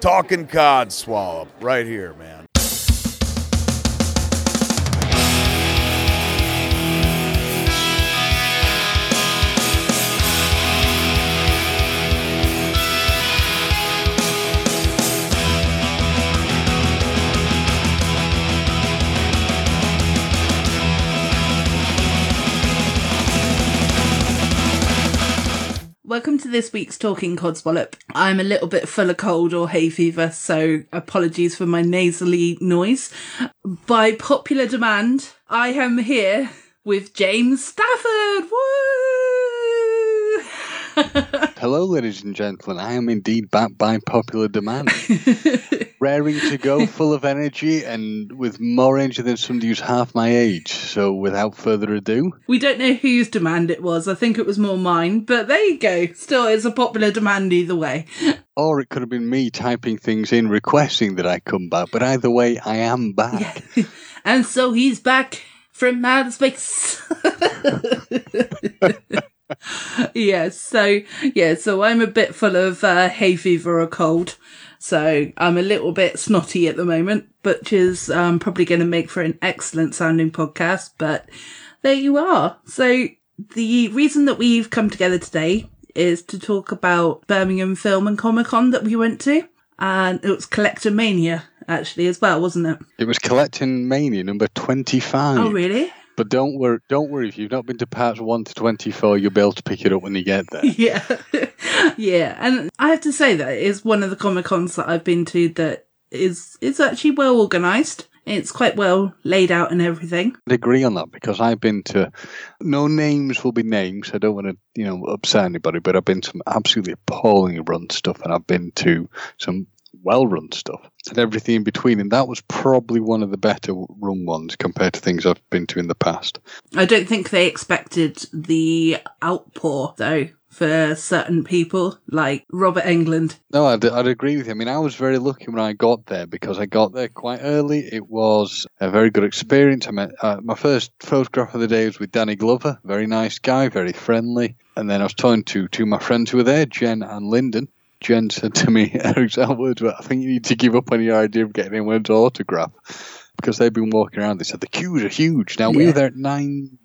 Talking Codswallop, right here, man. This week's Talking Codswallop. I'm a little bit full of cold or hay fever, so apologies for my nasally noise. By popular demand, I am here with James Stafford. Woo! Hello, ladies and gentlemen. I am indeed back by popular demand. Raring to go, full of energy, and with more energy than somebody who's half my age. So, without further ado, we don't know whose demand it was. I think it was more mine, but there you go. Still, it's a popular demand either way. Or it could have been me typing things in requesting that I come back. But either way, I am back. Yeah. and so he's back from outer space. Yes, so yeah, so I'm a bit full of uh, hay fever or cold. So I'm a little bit snotty at the moment, which is um, probably going to make for an excellent sounding podcast. But there you are. So the reason that we've come together today is to talk about Birmingham Film and Comic Con that we went to. And it was Collectormania actually as well, wasn't it? It was Collecting Mania number 25. Oh, really? But don't worry, don't worry. If you've not been to parts one to twenty-four, you'll be able to pick it up when you get there. Yeah, yeah. And I have to say that is one of the comic cons that I've been to that is is actually well organised. It's quite well laid out and everything. I agree on that because I've been to. No names will be names. I don't want to, you know, upset anybody. But I've been to some absolutely appalling run stuff, and I've been to some well run stuff and everything in between. And that was probably one of the better run ones compared to things I've been to in the past. I don't think they expected the outpour though. For certain people, like Robert Englund. No, I'd, I'd agree with you. I mean, I was very lucky when I got there because I got there quite early. It was a very good experience. I met uh, my first photograph of the day was with Danny Glover, very nice guy, very friendly. And then I was talking to two of my friends who were there, Jen and Lyndon, Jen said to me, words, but I think you need to give up on your idea of getting anyone's autograph because they've been walking around. They said the queues are huge. Now yeah. we were there at nine.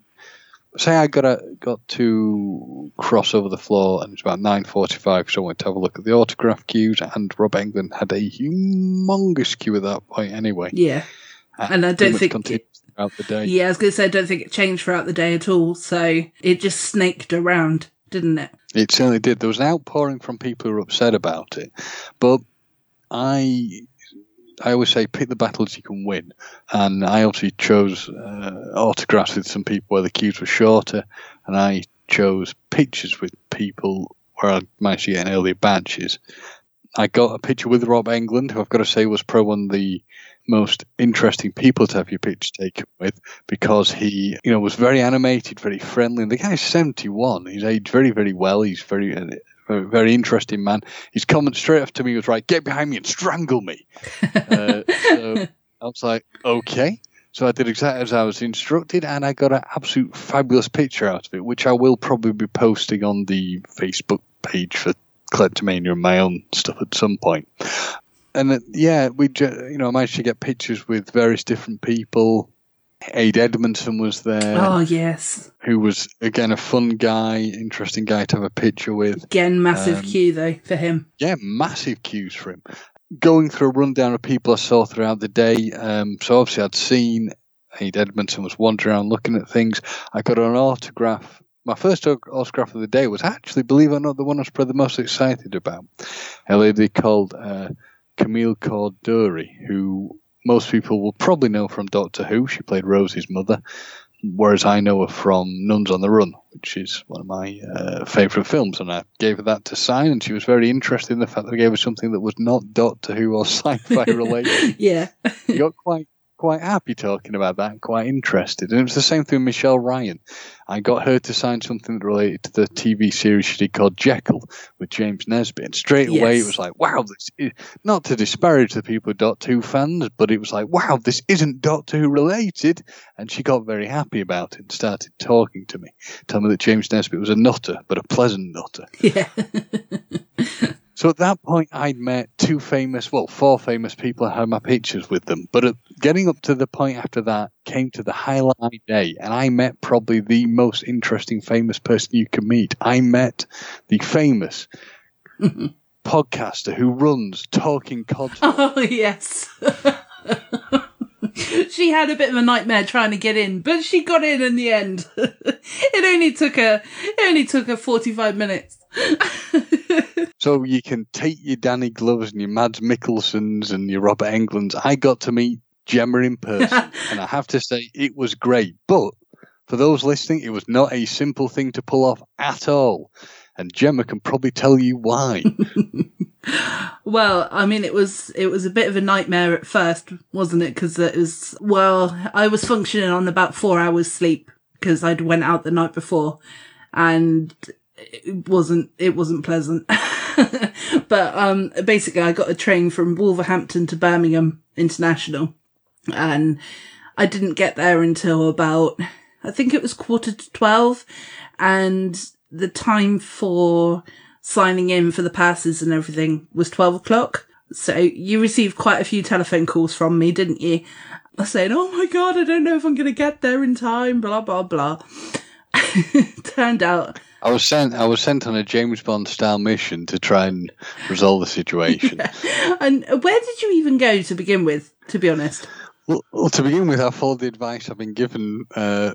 Say I got a, got to cross over the floor and it's about nine forty-five, so I went to have a look at the autograph queues. And Rob Englund had a humongous queue at that point, anyway. Yeah, and I don't think it, throughout the day. Yeah, I was going to say I don't think it changed throughout the day at all. So it just snaked around didn't it? It certainly did. There was an outpouring from people who were upset about it, but I I always say pick the battles you can win, and I obviously chose uh, autographs with some people where the queues were shorter, and I chose pictures with people where I managed to get an earlier batches. I got a picture with Rob Englund, who I've got to say was one of the most interesting people to have your picture taken with because he, you know, was very animated, very friendly. And the guy's 71. He's aged very, very well. He's very, uh, very, very interesting man. His comment straight after me was, right, get behind me and strangle me. uh, so I was like, okay. So I did exactly as I was instructed, and I got an absolute fabulous picture out of it, which I will probably be posting on the Facebook page for Kleptomania and my own stuff at some point and uh, yeah, we you know I managed to get pictures with various different people. Ade Edmondson was there. Oh yes, who was again a fun guy, interesting guy to have a picture with. Again, massive um, queue though for him. Yeah, massive queues for him. Going through a rundown of people I saw throughout the day. Um, so obviously I'd seen Ade Edmondson was wandering around looking at things. I got an autograph my first autograph of the day was actually, believe it or not, the one I was probably the most excited about. A lady called uh, Camille Coduri, who most people will probably know from Doctor Who. She played Rosie's mother. whereas I know her from Nuns on the Run, which is one of my uh, favourite films. And I gave her that to sign, and she was very interested in the fact that I gave her something that was not Doctor Who or sci-fi related. yeah. Got quite quite happy talking about that, and quite interested. And it was the same thing with Michelle Ryan. I got her to sign something related to the TV series she did called Jekyll with James Nesbitt. And straight away, Yes. it was like, wow, this is, not to disparage the people who Doctor Who fans, but it was like, wow, this isn't Doctor Who related. And she got very happy about it and started talking to me, telling me that James Nesbitt was a nutter, but a pleasant nutter. Yeah. So at that point, I'd met two famous, well, four famous people. I had my pictures with them. But at, getting up to the point after that came to the highlight day, and I met probably the most interesting famous person you can meet. I met the famous podcaster who runs Talking Codswallop. Oh, yes. she had a bit of a nightmare trying to get in, but she got in in the end. it only took her, it only took her 45 minutes. So you can take your Danny Gloves and your Mads Mikkelsens and your Robert Englunds. I got to meet Gemma in person, and I have to say it was great. But for those listening, it was not a simple thing to pull off at all. And Gemma can probably tell you why. Well, I mean, it was it was a bit of a nightmare at first, wasn't it? Because it was well, I was functioning on about four hours sleep because I'd went out the night before, and it wasn't it wasn't pleasant. but um, basically, I got a train from Wolverhampton to Birmingham International, and I didn't get there until about I think it was quarter to twelve, and the time for signing in for the passes and everything was 12 o'clock. So you received quite a few telephone calls from me, didn't you? Saying, oh my God, I don't know if I'm going to get there in time, blah, blah, blah. Turned out, I was sent. I was sent on a James Bond style mission to try and resolve the situation. and where did you even go to begin with, to be honest? Well, well, to begin with, I followed the advice I've been given uh,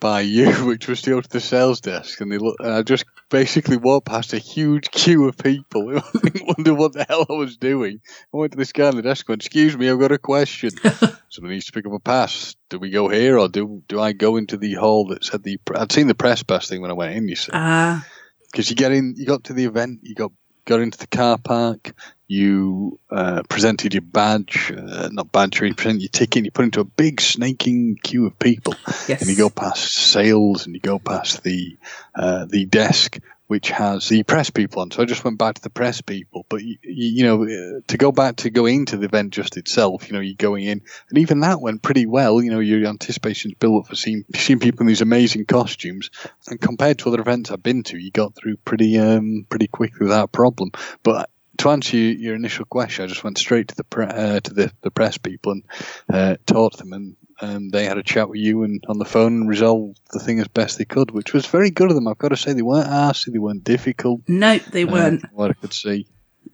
by you, which was to go to the sales desk, and they look, and I just basically walked past a huge queue of people who I wondered what the hell I was doing. I went to this guy on the desk, and went, "Excuse me, I've got a question. Somebody needs to pick up a pass. Do we go here, or do do I go into the hall that said the? I'd seen the press pass thing when I went in. You see, Ah, because you get in, you got to the event, you got got into the car park, you uh, presented your badge, uh, not badge, you present your ticket, and you put into a big snaking queue of people, yes. and you go past sales, and you go past the uh, the desk which has the press people on. So I just went back to the press people, but you, you know, to go back to go into the event just itself, you know, you're going in, and even that went pretty well. You know, your anticipation's built up for seeing seeing people in these amazing costumes, and compared to other events I've been to, you got through pretty um pretty quickly without problem. But to answer your, initial question, I just went straight to the pre- uh, to the, the press people and uh, talked to them, and um, they had a chat with you and on the phone and resolved the thing as best they could, which was very good of them. I've got to say they weren't arsy, they weren't difficult. No, they uh, weren't. what I could see.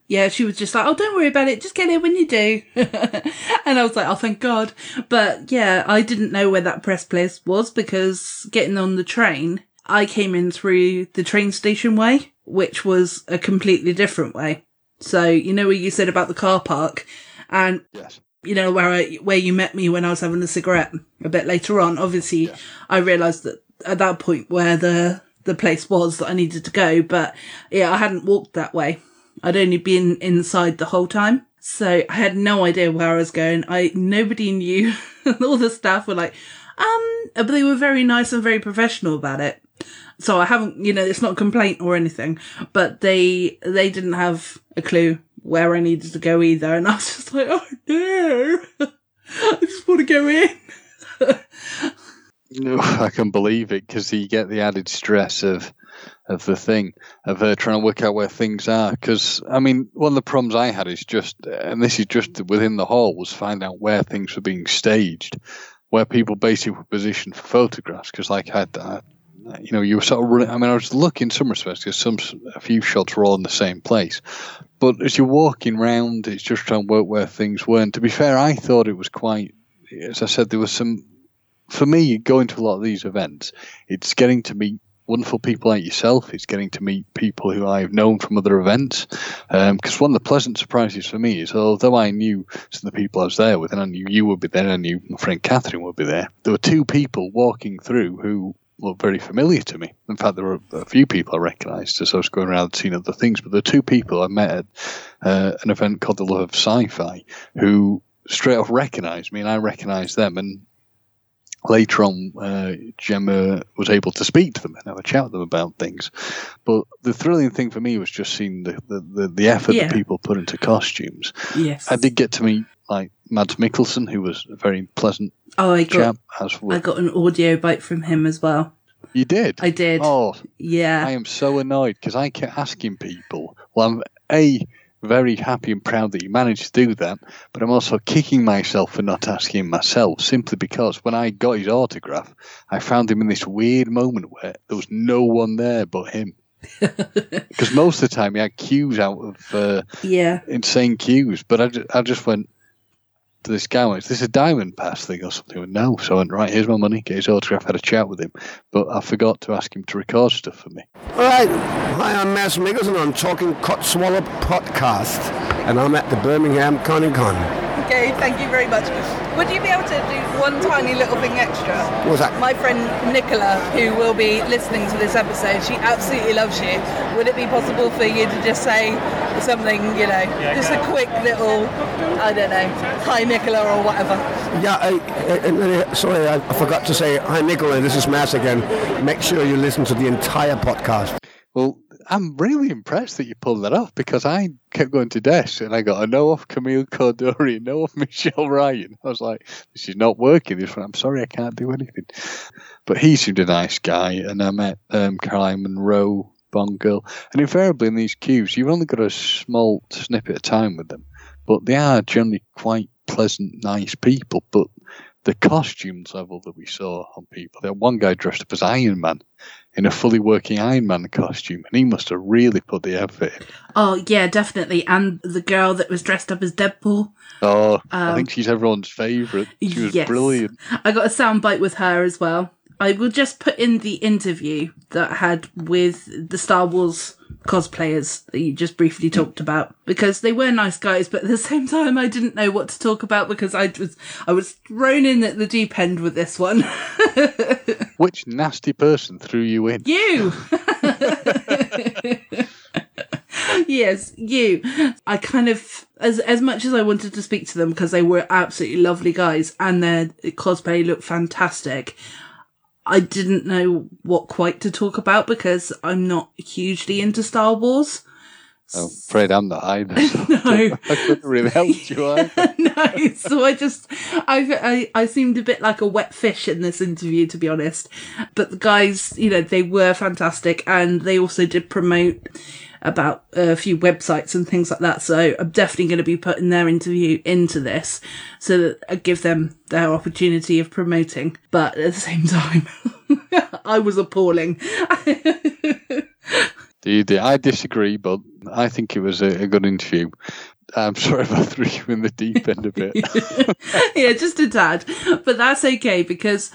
Yeah, she was just like, oh, don't worry about it. Just get it when you do. and I was like, oh, thank God. But yeah, I didn't know where that press place was because getting on the train, I came in through the train station way, which was a completely different way. So, you know, what you said about the car park and Yes. You know where I, where you met me when I was having a cigarette a bit later on. Obviously, I realised that at that point where the the place was that I needed to go, but yeah, I hadn't walked that way. I'd only been inside the whole time, so I had no idea where I was going. I nobody knew. All the staff were like, um, but they were very nice and very professional about it. So I haven't, you know, it's not a complaint or anything, but they they didn't have a clue where I needed to go either, and I was just like, oh no, I just want to go in. No, I can believe it because you get the added stress of of the thing of uh, trying to work out where things are. Because I mean, one of the problems I had is just, and this is just within the hall, was find out where things were being staged, where people basically were positioned for photographs. Because like I, I, you know, you were sort of running. I mean, I was lucky in some respects because some a few shots were all in the same place. But as you're walking round, it's just trying to work where things were. And to be fair, I thought it was quite. As I said, there was some for me, going to a lot of these events, it's getting to meet wonderful people like yourself. It's getting to meet people who I've known from other events. Um, because one of the pleasant surprises for me is, although I knew some of the people I was there with, and I knew you would be there, and I knew my friend Catherine would be there, there were two people walking through who looked very familiar to me. In fact, there were a few people I recognised as I was going around seeing other things. But the two people I met at uh, an event called the Love of Sci-Fi, who straight off recognised me, and I recognised them, and later on, uh, Gemma was able to speak to them and have a chat with them about things. But the thrilling thing for me was just seeing the, the, the, the effort Yeah. that people put into costumes. Yes. I did get to meet like Mads Mikkelsen, who was a very pleasant oh, I got I got an audio bite from him as well. you did. I did. Oh, yeah. I am so annoyed because I kept asking people. Well, I'm a very happy and proud that you managed to do that, but I'm also kicking myself for not asking myself simply because when I got his autograph, I found him in this weird moment where there was no one there but him. Because most of the time he had queues out of uh, yeah. insane queues, but I I just went this guy. Went, Is this a diamond pass thing or something? Went, no. So I went, right, here's my money. Get his autograph. Had a chat with him, but I forgot to ask him to record stuff for me. All right. Hi, I'm Mads Mikkelsen. I'm talking Codswallop Podcast, and I'm at the Birmingham Comic Con. Okay, thank you very much. Would you be able to do one tiny little thing extra? What's that? My friend Nicola, who will be listening to this episode, she absolutely loves you. Would it be possible for you to just say something, you know, just a quick little, I don't know, hi Nicola or whatever? Yeah, I, I, I- sorry, I forgot to say hi, Nicola. This is Mads again. Make sure you listen to the entire podcast. Well, I'm really impressed that you pulled that off because I kept going to Desh and I got a no off Camille Coduri, a no off Michelle Ryan. I was like, this is not working. This one, I'm sorry, I can't do anything. But he seemed a nice guy, and I met um, Caroline Munro, Bond girl, and invariably in these queues, you've only got a small snippet of time with them, but they are generally quite pleasant, nice people. But the costumes level that we saw on people, there one guy dressed up as Iron Man in a fully working Iron Man costume, and he must have really put the effort in. Oh, yeah, definitely. And the girl that was dressed up as Deadpool. Oh, I think she's everyone's favourite. She was Um, Yes. brilliant. I got a soundbite with her as well. I will just put in the interview that I had with the Star Wars cosplayers that you just briefly talked about because they were nice guys, but at the same time I didn't know what to talk about because I was I was thrown in at the deep end with this one. Which nasty person threw you in? You. yes, you. I kind of as as much as I wanted to speak to them because they were absolutely lovely guys and their cosplay looked fantastic. I didn't know what quite to talk about because I'm not hugely into Star Wars. I'm afraid I'm not either. No. I couldn't really help you either. no, so I just, I, I, I seemed a bit like a wet fish in this interview, to be honest. But the guys, you know, they were fantastic, and they also did promote about a few websites and things like that. So I'm definitely going to be putting their interview into this, so that I give them their opportunity of promoting. But at the same time, I was appalling. I disagree, but I think it was a, a good interview. I'm sorry if I threw you in the deep end a bit. yeah, just a tad, but that's okay because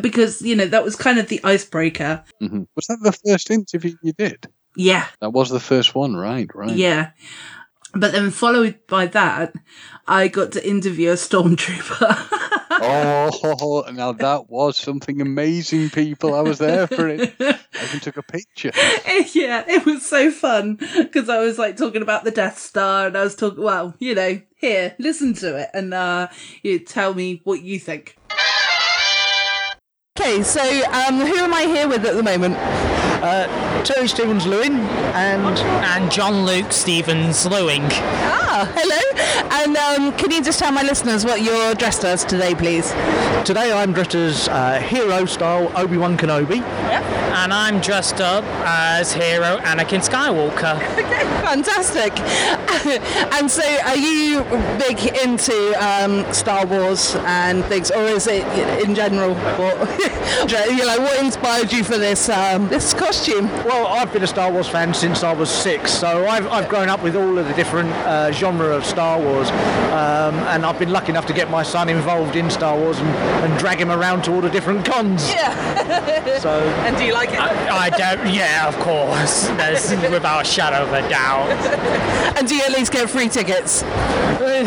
because you know that was kind of the icebreaker. Mhm. Was that the first interview you did? Yeah, That was the first one, right? Right. yeah. But then followed by that, I got to interview a stormtrooper. Oh, now that was something amazing, people. I was there for it. I even took a picture. yeah, it was so fun because I was like talking about the Death Star and I was talking, well, you know, here, listen to it and uh, you tell me what you think. Okay, so um, who am I here with at the moment? Terry Stevens Lewin and and John Luke Stevens Lewing. Ah, hello. And um, can you just tell my listeners what you're dressed as today, please? today I'm dressed as uh, hero style Obi-Wan Kenobi. And I'm dressed up as hero Anakin Skywalker. Fantastic. and so, are you big into um, Star Wars and things, or is it in general? What, you know, what inspired you for this um, this costume? Well, I've been a Star Wars fan since I was six, so I've, I've grown up with all of the different uh, genre of Star Wars, um, and I've been lucky enough to get my son involved in Star Wars and, and drag him around to all the different cons. Yeah. So and do you like like it? I don't. Yeah, of course. There's without a shadow of a doubt. And do you at least get free tickets? no,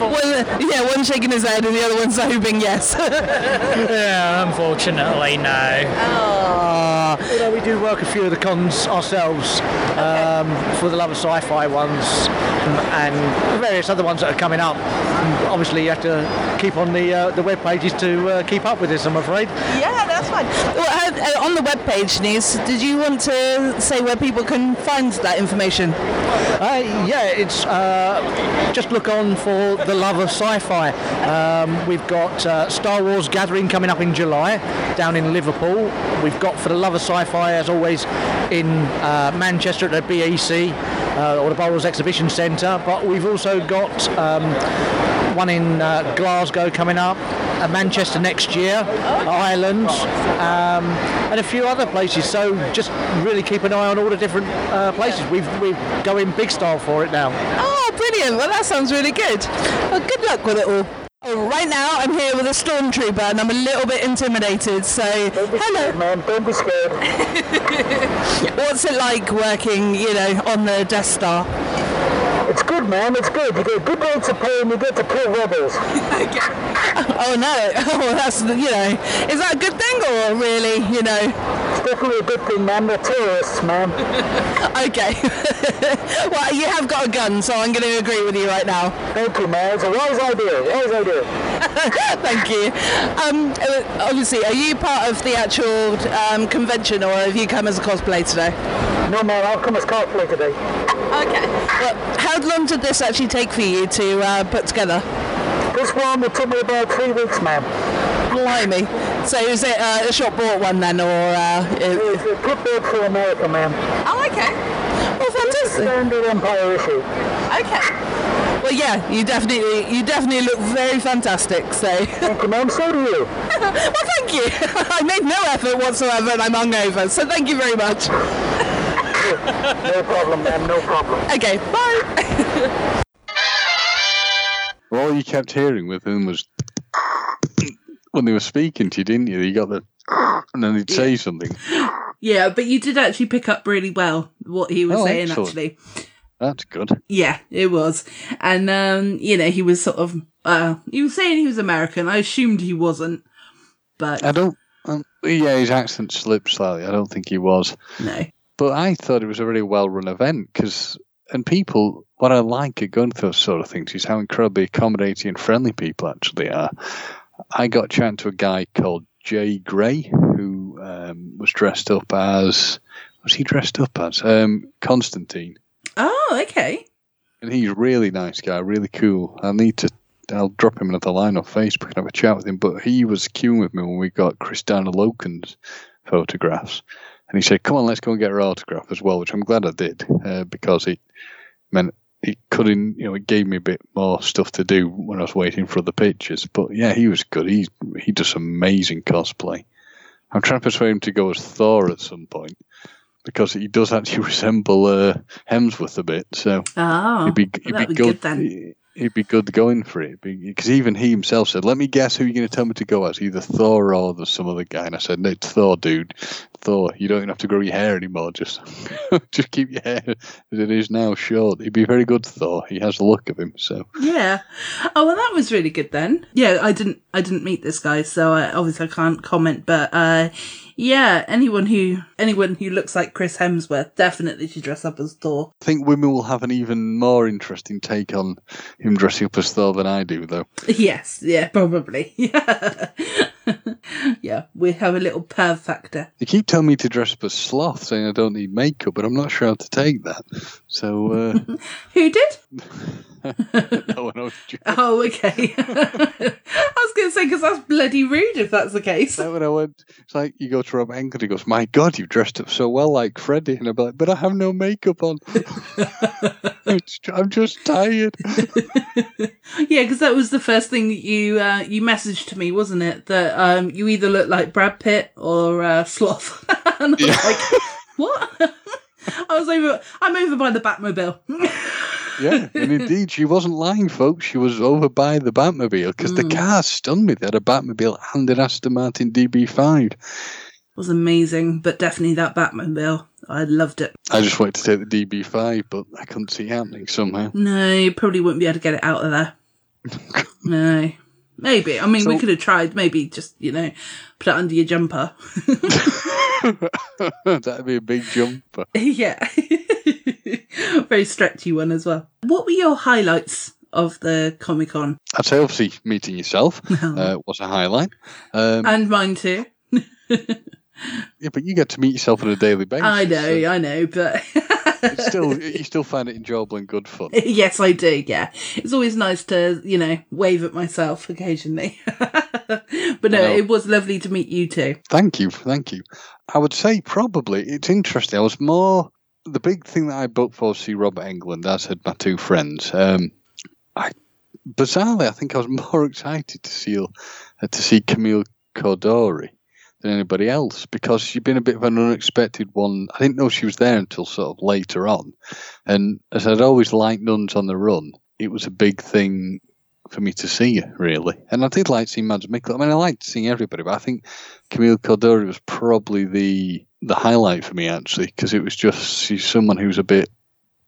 One, yeah, one shaking his head and the other one's hoping yes. yeah, unfortunately, no. Ah. Although we do work a few of the cons ourselves um, for the Love of Sci-Fi ones and various other ones that are coming up. And obviously, you have to keep on the uh, the web pages to uh, keep up with this. I'm afraid. Yeah, that's fine. Well, how, uh, on the webpage, Nice, did you want to say where people can find that information? Uh, yeah, it's uh, just look on for the love of sci-fi. Um, we've got uh, Star Wars Gathering coming up in July down in Liverpool. We've got for the love of sci-fi, as always, in uh, Manchester at the BEC uh, or the Bowls Exhibition Centre. But we've also got um, one in uh, Glasgow coming up, uh, Manchester next year, Ireland, um, and a few other places. So just really keep an eye on all the different uh, places. We've we're going big style for it now. Oh, brilliant. Well, that sounds really good. Well, good luck with it all. Oh, right now, I'm here with a stormtrooper and I'm a little bit intimidated. So, hello, scared, man. Don't be scared. What's it like working, you know, on the Death Star? It's good, man. It's good. You get good rates of pay and you get to kill rebels. Oh no! Oh, that's you know, is that a good thing or really, you know? It's definitely a good thing, man. They're terrorists, man. okay. well, you have got a gun, so I'm going to agree with you right now. Thank you, man. It's a wise idea. Wise idea. Thank you. Um, uh, obviously, are you part of the actual um, convention, or have you come as a cosplay today? No, man. I'll come as cosplay today. Okay. Well, how long did this actually take for you to uh, put together? This one will took me about three weeks, man. Blimey. So is it uh, a shop bought one then, or? Uh, It's a clipboard for America, man. Oh, okay. Well, fantastic. It's Standard Empire issue. Okay. Well, yeah, you definitely, you definitely look very fantastic. So. Thank you, ma'am. So do you. well, thank you. I made no effort whatsoever, and I'm hungover. So thank you very much. no problem, ma'am. No problem. Okay. Bye. Well, all you kept hearing with him was when they were speaking to you, didn't you? You got the, and then they'd say something. Yeah, but you did actually pick up really well what he was Oh, saying. excellent. Actually, That's good. yeah, it was, and um, you know, he was sort of, uh, he was saying he was American. I assumed he wasn't, but I don't. Um, yeah, his accent slipped slightly. I don't think he was. no. But I thought it was a really well run event because, and people, what I like at going to those sort of things is how incredibly accommodating and friendly people actually are. I got chatting to a guy called Jay Gray who um, was dressed up as, was he dressed up as? Um, Constantine. Oh, okay. And he's a really nice guy, really cool. I need to, I'll drop him another line on Facebook and have a chat with him. But he was queuing with me when we got Kristanna Loken's photographs. And he said, come on, let's go and get her autograph as well, which I'm glad I did uh, because it meant it couldn't, you know, it gave me a bit more stuff to do when I was waiting for the pictures. But yeah, he was good. He, he does amazing cosplay. I'm trying to persuade him to go as Thor at some point because he does actually resemble uh, Hemsworth a bit. So Oh, he'd be, that'd be be good. good then. He'd be good going for it because even he himself said, "Let me guess who you're going to tell me to go as, either Thor or there's some other guy." And I said, "No, it's Thor, dude. Thor. You don't even have to grow your hair anymore. Just, just keep your hair as it is now short. He'd be very good, Thor. He has the look of him. So Yeah. Oh well, that was really good then. Yeah, I didn't, I didn't meet this guy, so I, obviously I can't comment. But uh, yeah, anyone who, anyone who looks like Chris Hemsworth definitely should dress up as Thor. I think women will have an even more interesting take on him dressing up as Thor than I do, though. Yes, yeah, probably. Yeah, yeah, we have a little perv factor. They keep telling me to dress up as Sloth, saying I don't need makeup, but I'm not sure how to take that. So, uh, Who did? no one knows. Oh, okay. I was going to say because that's bloody rude if that's the case. when I went, it's like you go to Rob Englund, he goes, "My God, you've dressed up so well, like Freddie," and I'm like, "But I have no makeup on. I'm just tired." Yeah, because that was the first thing that you uh, you messaged to me, wasn't it? That um, you either look like Brad Pitt or uh, Sloth, and I was like, "What?" I was over. I'm over by the Batmobile. Yeah, and indeed, she wasn't lying, folks. She was over by the Batmobile because the hmm. car stunned me. They had a Batmobile and an Aston Martin DB5. It was amazing, but definitely that Batmobile. I loved it. I just wanted to take the DB5, but I couldn't see it happening somehow. No, you probably wouldn't be able to get it out of there. no. Maybe. I mean, we could have tried. Maybe just, you know, put it under your jumper. That'd be a big jumper. yeah. Very stretchy one as well. What were your highlights of the Comic Con? I'd say obviously meeting yourself uh, was a highlight. Um, and mine too. yeah, but you get to meet yourself on a daily basis. I know, so I know, but still, you still find it enjoyable and good fun. yes, I do. Yeah, it's always nice to you know wave at myself occasionally. but no, it was lovely to meet you too. Thank you, thank you. I would say probably it's interesting. I was more the big thing that I booked for was see Robert Englund, as had my two friends. Um, I bizarrely, I think I was more excited to see uh, to see Camille Coduri than anybody else because she'd been a bit of an unexpected one. I didn't know she was there until sort of later on, and as I'd always liked Nuns on the Run, it was a big thing for me to see her, really. And I did like seeing Mads Mikkel. I mean, I liked seeing everybody, but I think Camille Coduri was probably the the highlight for me actually because it was just she's someone who's a bit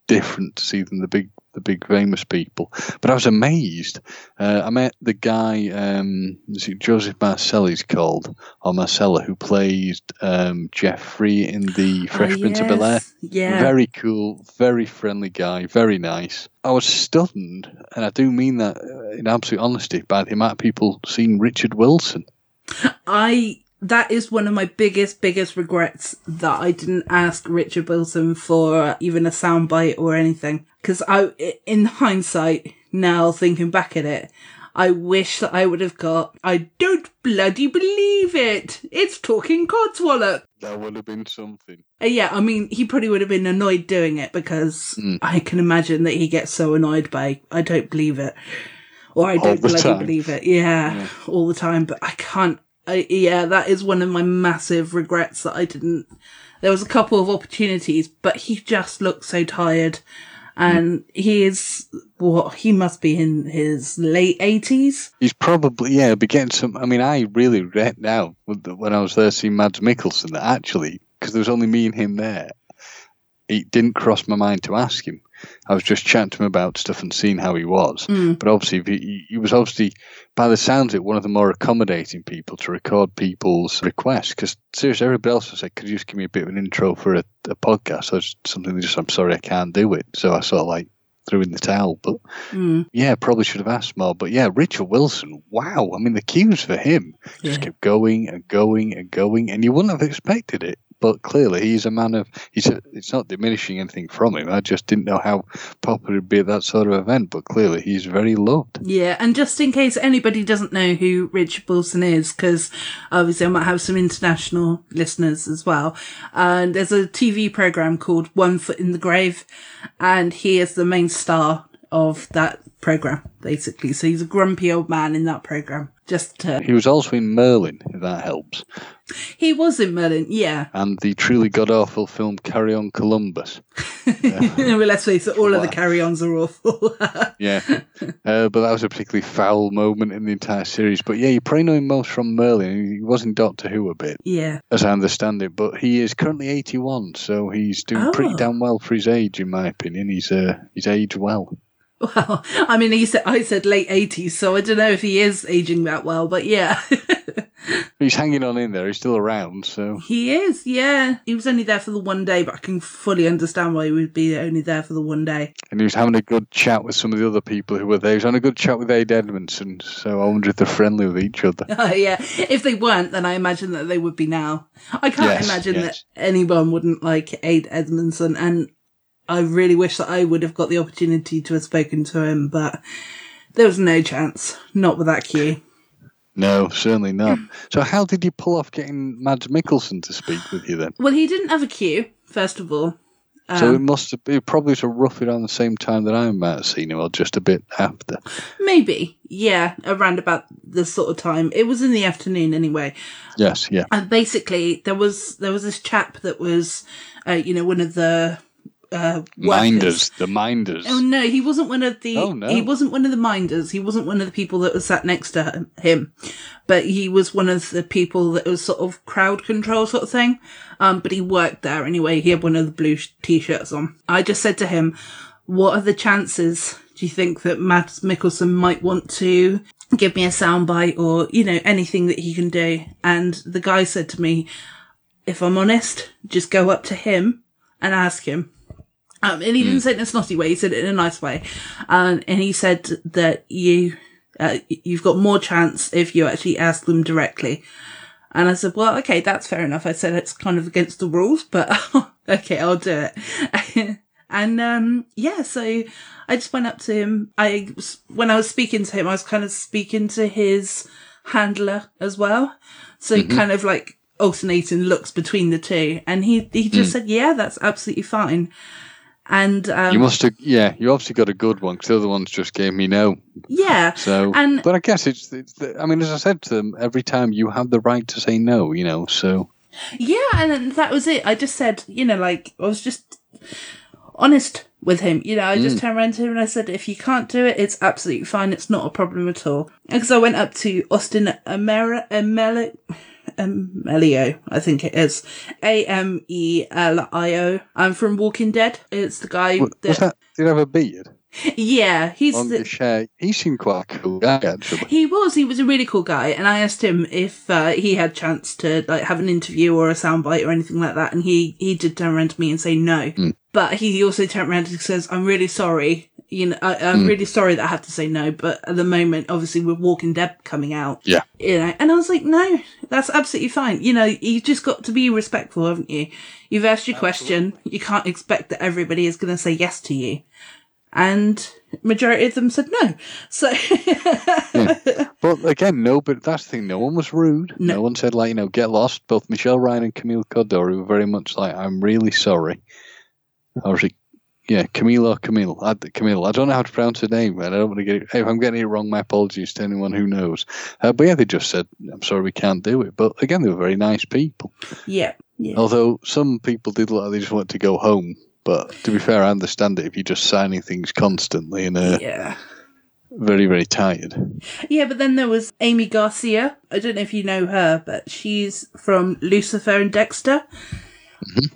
different to see than the big the big famous people. But I was amazed. Uh, I met the guy, um, is it Joseph Marcelli's called or Marcella, who plays um, Geoffrey in the Fresh Oh, Prince of Bel Air. yes. Yeah. Very cool, very friendly guy, very nice. I was stunned, and I do mean that uh, in absolute honesty, by the amount of people seeing Richard Wilson. I that is one of my biggest biggest regrets that I didn't ask Richard Wilson for even a soundbite or anything because I in hindsight now thinking back at it I wish that I would have got I don't bloody believe it it's talking Codswallop That would have been something. Uh, yeah, I mean, he probably would have been annoyed doing it because I can imagine that he gets so annoyed by "I don't believe it" or "I don't bloody time. believe it." Yeah, all the time. But I can't. I, yeah, that is one of my massive regrets that I didn't. There was a couple of opportunities, but he just looked so tired, and he is what he must be in his late eighties. He's probably yeah, be getting some. I mean, I really regret now when I was there seeing Mads Mikkelsen that actually because there was only me and him there, it didn't cross my mind to ask him. I was just chatting to him about stuff and seeing how he was. Mm. But obviously, he, he was obviously, by the sounds of it, one of the more accommodating people to record people's requests. Because seriously, everybody else was like, "Could you just give me a bit of an intro for a, a podcast?" Or something. Just, I'm sorry, I can't do it. So I sort of like threw in the towel. But Mm. yeah, probably should have asked more. But yeah, Richard Wilson, wow. I mean, the queues for him just kept going and going and going, and you wouldn't have expected it. But clearly, he's a man of. He's. A, it's not diminishing anything from him. I just didn't know how popular it'd be at that sort of event. But clearly, he's very loved. Yeah, and just in case anybody doesn't know who Richard Wilson is, because obviously I might have some international listeners as well. And there's a TV program called One Foot in the Grave, and he is the main star of that program, basically. So he's a grumpy old man in that program. Just to, He was also in Merlin, if that helps, he was in Merlin, yeah. and the truly god awful film Carry On Columbus. well, let's face it, all of the carry-ons are awful. Yeah, uh, but that was a particularly foul moment in the entire series. But yeah, you probably know him most from Merlin. He was in Doctor Who a bit. yeah. as I understand it. But he is currently 81, so he's doing pretty Oh. damn well for his age, in my opinion. He's uh, he's aged well. Well, I mean, he said I said late eighties, so I don't know if he is aging that well, but yeah, He's hanging on in there. He's still around, so he is. Yeah, he was only there for the one day, but I can fully understand why he would be only there for the one day. and he was having a good chat with some of the other people who were there. He was having a good chat with Ade Edmondson, so I wonder if they're friendly with each other. yeah, if they weren't, then I imagine that they would be now. I can't Yes, imagine yes. that anyone wouldn't like Ade Edmondson, and I really wish that I would have got the opportunity to have spoken to him, but there was no chance. Not with that queue. No, certainly not. So how did you pull off getting Mads Mikkelsen to speak with you then? Well, he didn't have a queue, first of all. so it Um, must have been probably was roughly around the same time that I might have seen him, or just a bit after. Maybe, yeah, around about this sort of time. It was in the afternoon anyway. Yes, yeah. And basically, there was there was this chap that was, uh, you know, one of the uh. Minders, the minders. Oh no, he wasn't one of the. Oh, no. He wasn't one of the minders. He wasn't one of the people that was sat next to him, but he was one of the people that was sort of crowd control sort of thing. Um, but he worked there anyway. He had one of the blue sh- t-shirts on. I just said to him, "What are the chances? Do you think that Matt Mikkelsen might want to give me a soundbite or you know anything that he can do?" And the guy said to me, "If I'm honest, just go up to him and ask him." Um, and he didn't say it in a snotty way. He said it in a nice way. Um, and he said that you, uh, you've got more chance if you actually ask them directly. And I said, well, okay, that's fair enough. I said it's kind of against the rules, but okay, I'll do it. and, um, yeah, so I just went up to him. I, when I was speaking to him, I was kind of speaking to his handler as well. So Mhm. kind of like alternating looks between the two. And he, he just Mm. said, yeah, that's absolutely fine. And, um, you must have, yeah. You obviously got a good one because the other ones just gave me no. yeah. So, And- but I guess it's, it's the, I mean, as I said to them, every time you have the right to say no, you know. So, Yeah, and then that was it. I just said, you know, like I was just honest with him. You know, I just Mm. turned around to him and I said, if you can't do it, it's absolutely fine. It's not a problem at all. Because I went up to Austin Amera, Ameli, Amelio, I think it is. A M E L I O. I'm from Walking Dead. It's the guy was that, that? Did he have a beard yeah, he's on the, the share? He seemed quite a cool guy actually. He was. He was a really cool guy, and I asked him if uh, he had chance to like have an interview or a soundbite or anything like that, and he he did turn around to me and say no. But he also turned around and says, "I'm really sorry. You know, I, I'm Mm. really sorry that I have to say no. But at the moment, obviously, with Walking Dead coming out, Yeah. you know." And I was like, "No, that's absolutely fine. You know, you just got to be respectful, haven't you? You've asked your question. You can't expect that everybody is going to say yes to you." And majority of them said no. So But again, no. But that's the thing. No one was rude. No, one said like you know get lost. Both Michelle Ryan and Camille Coduri were very much like I'm really sorry. Obviously, yeah, Camille or Camille. I, Camille. I don't know how to pronounce her name, and I don't want to get it. If I'm getting it wrong, my apologies to anyone who knows. Uh, but yeah, they just said I'm sorry we can't do it. But again, they were very nice people. yeah, yeah. Although some people did look like they just wanted to go home. But to be fair, I understand it if you're just signing things constantly and uh, Yeah. very, very tired. Yeah, but then there was Aimee Garcia. I don't know if you know her, but she's from Lucifer and Dexter.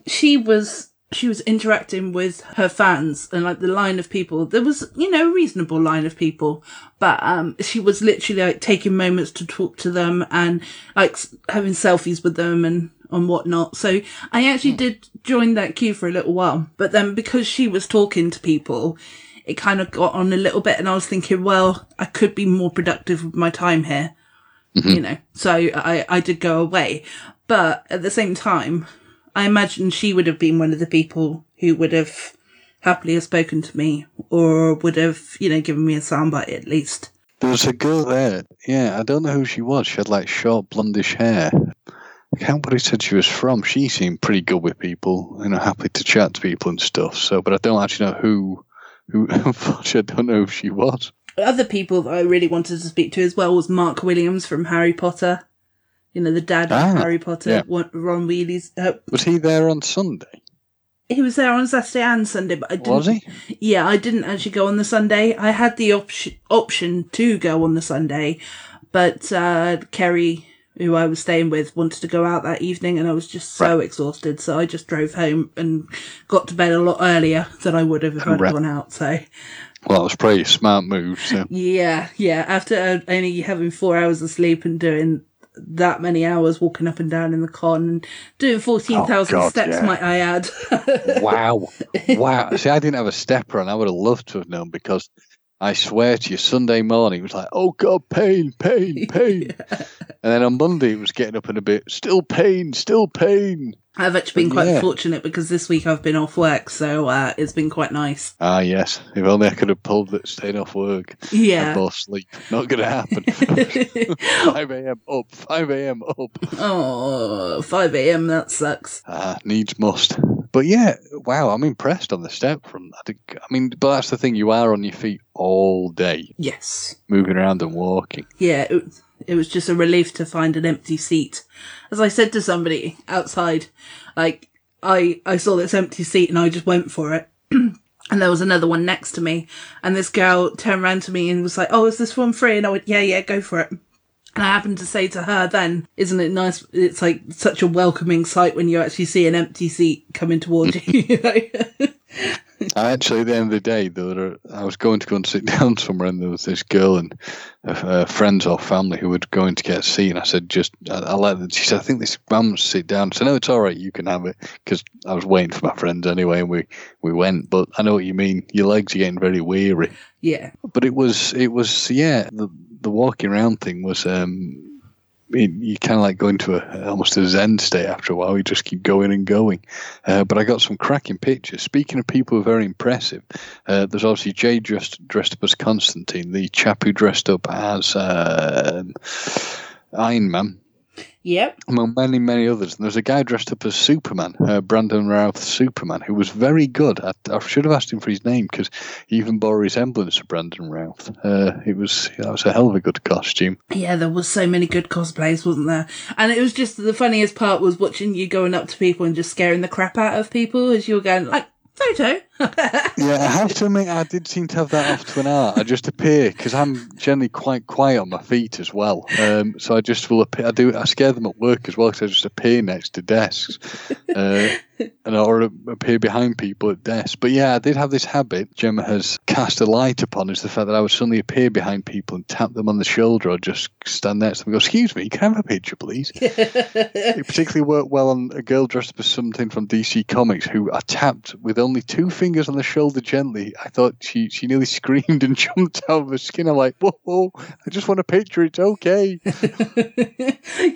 She was she was interacting with her fans and like the line of people. There was, you know, a reasonable line of people, but um she was literally like taking moments to talk to them and like having selfies with them and and whatnot. So I actually did join that queue for a little while, but then because she was talking to people, it kind of got on a little bit and I was thinking, well, I could be more productive with my time here, you know, so I, I did go away, but at the same time, I imagine she would have been one of the people who would have happily have spoken to me or would have, you know, given me a soundbite at least. There was a girl there. Yeah, I don't know who she was. She had like short blondish hair. I can't remember said she was from. She seemed pretty good with people, you know, happy to chat to people and stuff. So, but I don't actually know who. Who? Unfortunately, I don't know who she was. Other people that I really wanted to speak to as well was Mark Williams from Harry Potter. You know, the dad of Ah, Harry Potter, yeah. Ron Weasley's. Uh, Was he there on Sunday? he was there on Saturday and Sunday, but I didn't. Was he? Yeah, I didn't actually go on the Sunday. I had the option option to go on the Sunday, but uh, Kerry, who I was staying with, wanted to go out that evening, and I was just so exhausted, so I just drove home and got to bed a lot earlier than I would have if I'd Right. gone out. So Well, it was pretty smart move. So, yeah, yeah. After uh, only having four hours of sleep and doing that many hours walking up and down in the car and doing fourteen thousand Oh, God, steps, yeah. might I add? wow, wow. See, I didn't have a stepper, and I would have loved to have known because I swear to you, Sunday morning it was like, oh God, pain, pain, pain. And then on Monday it was getting up in a bit, still pain, still pain. I've actually been quite yeah. fortunate because this week I've been off work, so uh, it's been quite nice. Ah, yes. If only I could have pulled it, stayed off work. Yeah. More sleep. Not going to happen. 5 a.m. up, 5 a.m. up. Oh, 5 a.m. That sucks. Ah, needs must. But yeah, wow, I'm impressed on the step from I, think, I mean, but that's the thing, you are on your feet all day, Yes. moving around and walking. Yeah, it, it was just a relief to find an empty seat. As I said to somebody outside, like, I, I saw this empty seat and I just went for it. and there was another one next to me and this girl turned around to me and was like, Oh, is this one free? And I went, yeah, yeah, go for it. And I happened to say to her then, isn't it nice? It's like such a welcoming sight when you actually see an empty seat coming towards you. I actually, at the end of the day, there I was going to go and sit down somewhere, and there was this girl and uh, friends or family who were going to get a seat. And I said, "Just, I, I let them." She said, "I think this mum sit down." So "No, it's all right. You can have it." Because I was waiting for my friends anyway, and we we went. But I know what you mean. Your legs are getting very weary. yeah. But it was, it was, yeah. The the walking around thing was. um you kind of like go into a almost a zen state after a while. You just keep going and going. Uh, but I got some cracking pictures. Speaking of people who are very impressive, uh, there's obviously Jay dressed dressed up as Constantine, the chap who dressed up as uh, Iron Man. Yep. Among many, many others. And there's a guy dressed up as Superman, uh, Brandon Routh Superman, who was very good. I, I should have asked him for his name because he even bore a resemblance to Brandon Routh. Uh, it was that was a hell of a good costume. Yeah, there was so many good cosplays, wasn't there? And it was just the funniest part was watching you going up to people and just scaring the crap out of people as you were going like photo. yeah, I have to admit, I did seem to have that off to an art. I just appear because I'm generally quite quiet on my feet as well. Um, so I just will appear. I do. I scare them at work as well because I just appear next to desks, uh, and or appear behind people at desks. But yeah, I did have this habit. Gemma has cast a light upon is the fact that I would suddenly appear behind people and tap them on the shoulder or just stand next to them and go, "Excuse me, can I have a picture, please?" it particularly worked well on a girl dressed up as something from DC Comics who I tapped with only two fingers on the shoulder gently. I thought she, she nearly screamed and jumped out of her skin. I'm like, whoa, whoa, I just want a picture. It's okay.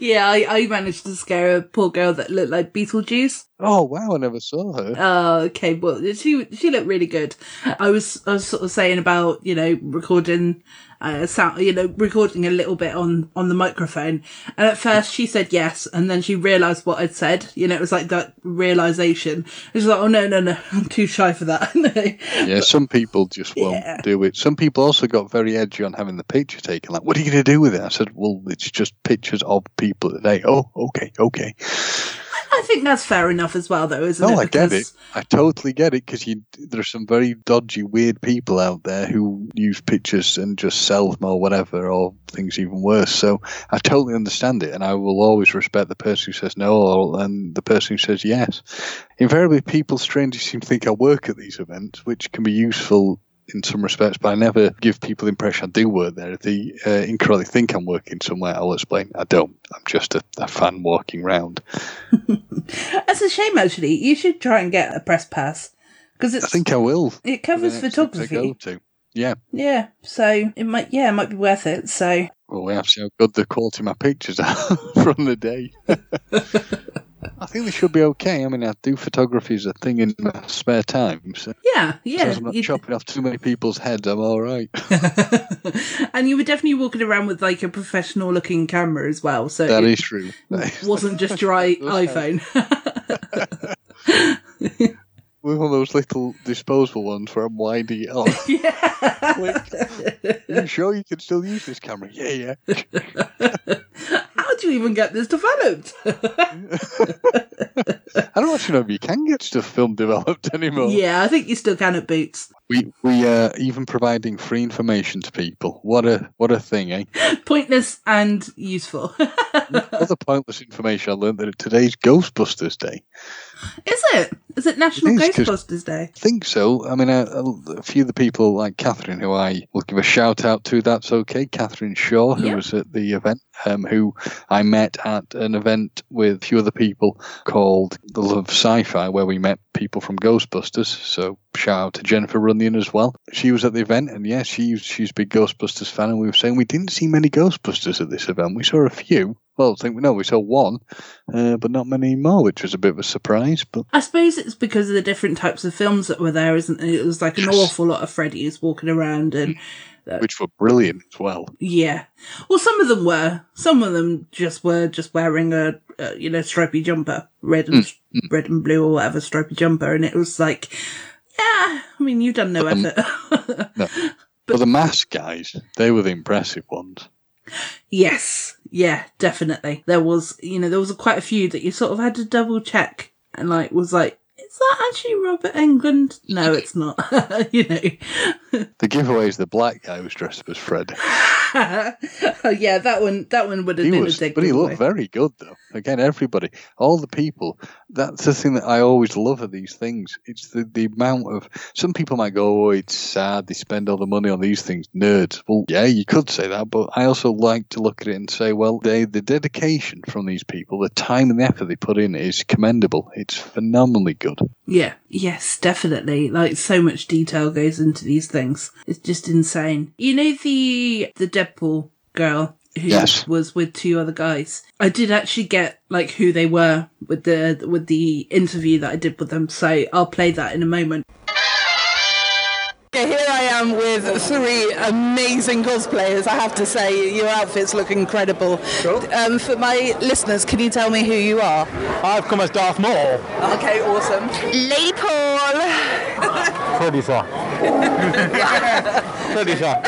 yeah, I, I managed to scare a poor girl that looked like Beetlejuice. Oh wow, I never saw her. Oh, okay. Well, she she looked really good. I was I was sort of saying about you know recording uh, sound, you know, recording a little bit on on the microphone. And at first she said yes, and then she realised what I'd said. You know, it was like that realization. It was like, oh no, no, no, I'm too shy for that. yeah, some people just won't Yeah. do it. Some people also got very edgy on having the picture taken. Like, what are you going to do with it? I said, well, it's just pictures of people today. Oh, okay, okay. I think that's fair enough as well, though, isn't No, it? I get it. I totally get it because there's some very dodgy, weird people out there who use pictures and just sell them or whatever, or things even worse. So I totally understand it, and I will always respect the person who says no or, and the person who says yes. Invariably, people strangely seem to think I work at these events, which can be useful in some respects, but I never give people the impression I do work there. If they uh, incorrectly think I'm working somewhere, I'll explain I don't. I'm just a, a fan walking round. That's a shame, actually. You should try and get a press pass because I think I will. it covers place I photography. go to. Yeah. Yeah, so it might yeah, it might be worth it. So Well, we have to see how good the quality of my pictures are from the day. I think they should be okay. I mean, I do photography as a thing in my spare time. So yeah, yeah, as I'm not chopping off too many people's heads, I'm all right. and you were definitely walking around with like a professional looking camera as well. So that is true. That is- wasn't just your i- iPhone. With one of those little disposable ones where I'm winding it on. Click. you sure you can still use this camera? Yeah, yeah. How do you even get this developed? I don't actually know if you can get stuff film developed anymore. yeah, I think you still can at Boots. We we uh, even providing free information to people. What a what a thing, eh? Pointless and useful. Other pointless information I learned that today's Ghostbusters Day. Is it? Is it National It is, Ghostbusters Day? I think so. I mean, a, a few of the people like Catherine, who I will give a shout out to. That's okay. Catherine Shaw, who Yep. was at the event, um, who I met at an event with a few other people called The Love Sci-Fi, where we met people from Ghostbusters. So shout out to Jennifer Runyon as well. She was at the event, and yes, she's she's a big Ghostbusters fan. And we were saying we didn't see many Ghostbusters at this event. We saw a few. Well, I think we know we saw one, uh, but not many more, which was a bit of a surprise. But I suppose it's because of the different types of films that were there, isn't it? It was like an awful lot of Freddy's walking around and which were brilliant as well. yeah. Well, some of them were. Some of them just were just wearing a, a you know stripy jumper, red and red and blue or whatever stripy jumper, and it was like, yeah. I mean, you've done no Um, effort. No. But the mask guys, they were the impressive ones. Yes, yeah, definitely. There was, you know, there was quite a few that you sort of had to double check and like was like, is that actually Robert Englund? No, it's not. you know. The giveaway is the black guy was dressed up as Fred. oh yeah, that one that one would have He been was, a dig but he giveaway. looked very good though. Again, everybody, all the people. That's the thing that I always love at these things. It's the, the amount of. Some people might go, "Oh, it's sad. They spend all the money on these things, nerds." Well, yeah, you could say that, but I also like to look at it and say, well, they, the dedication from these people, the time and the effort they put in is commendable. It's phenomenally good. Yeah, yes, definitely. Like so much detail goes into these things. It's just insane. You know the the Deadpool girl who Yes. was with two other guys. I did actually get like who they were with the with the interview that I did with them. So I'll play that in a moment. Okay, here I am with three amazing cosplayers. I have to say, your outfits look incredible. Um, for my listeners, can you tell me who you are? I've come as Darth Maul. Okay, awesome. Lady Paul. Pretty sure. Pretty sure.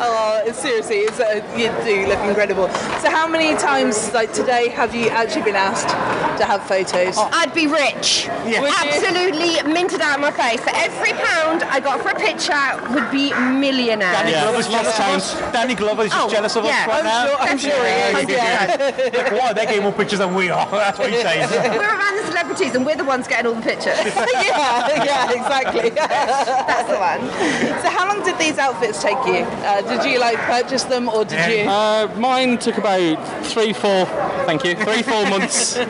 oh, seriously, it's, uh, you do look incredible. So, how many times, like today, have you actually been asked to have photos? I'd be rich. Would you? Absolutely minted out of my face. For every pound I got for a picture would be millionaire. Danny Glover's jealous of us. Danny Glover's just Oh, jealous of yeah. us right I'm now. sure- I'm sure he is, yeah. Like, why? They're getting more pictures than we are. That's what he's saying. We're around the celebrities and we're the ones getting all the pictures. yeah, yeah, exactly. That's the one. So, how long did these outfits take you? Uh, did you like purchase them, or did you? Uh, mine took about three, four, thank you, three, four months uh,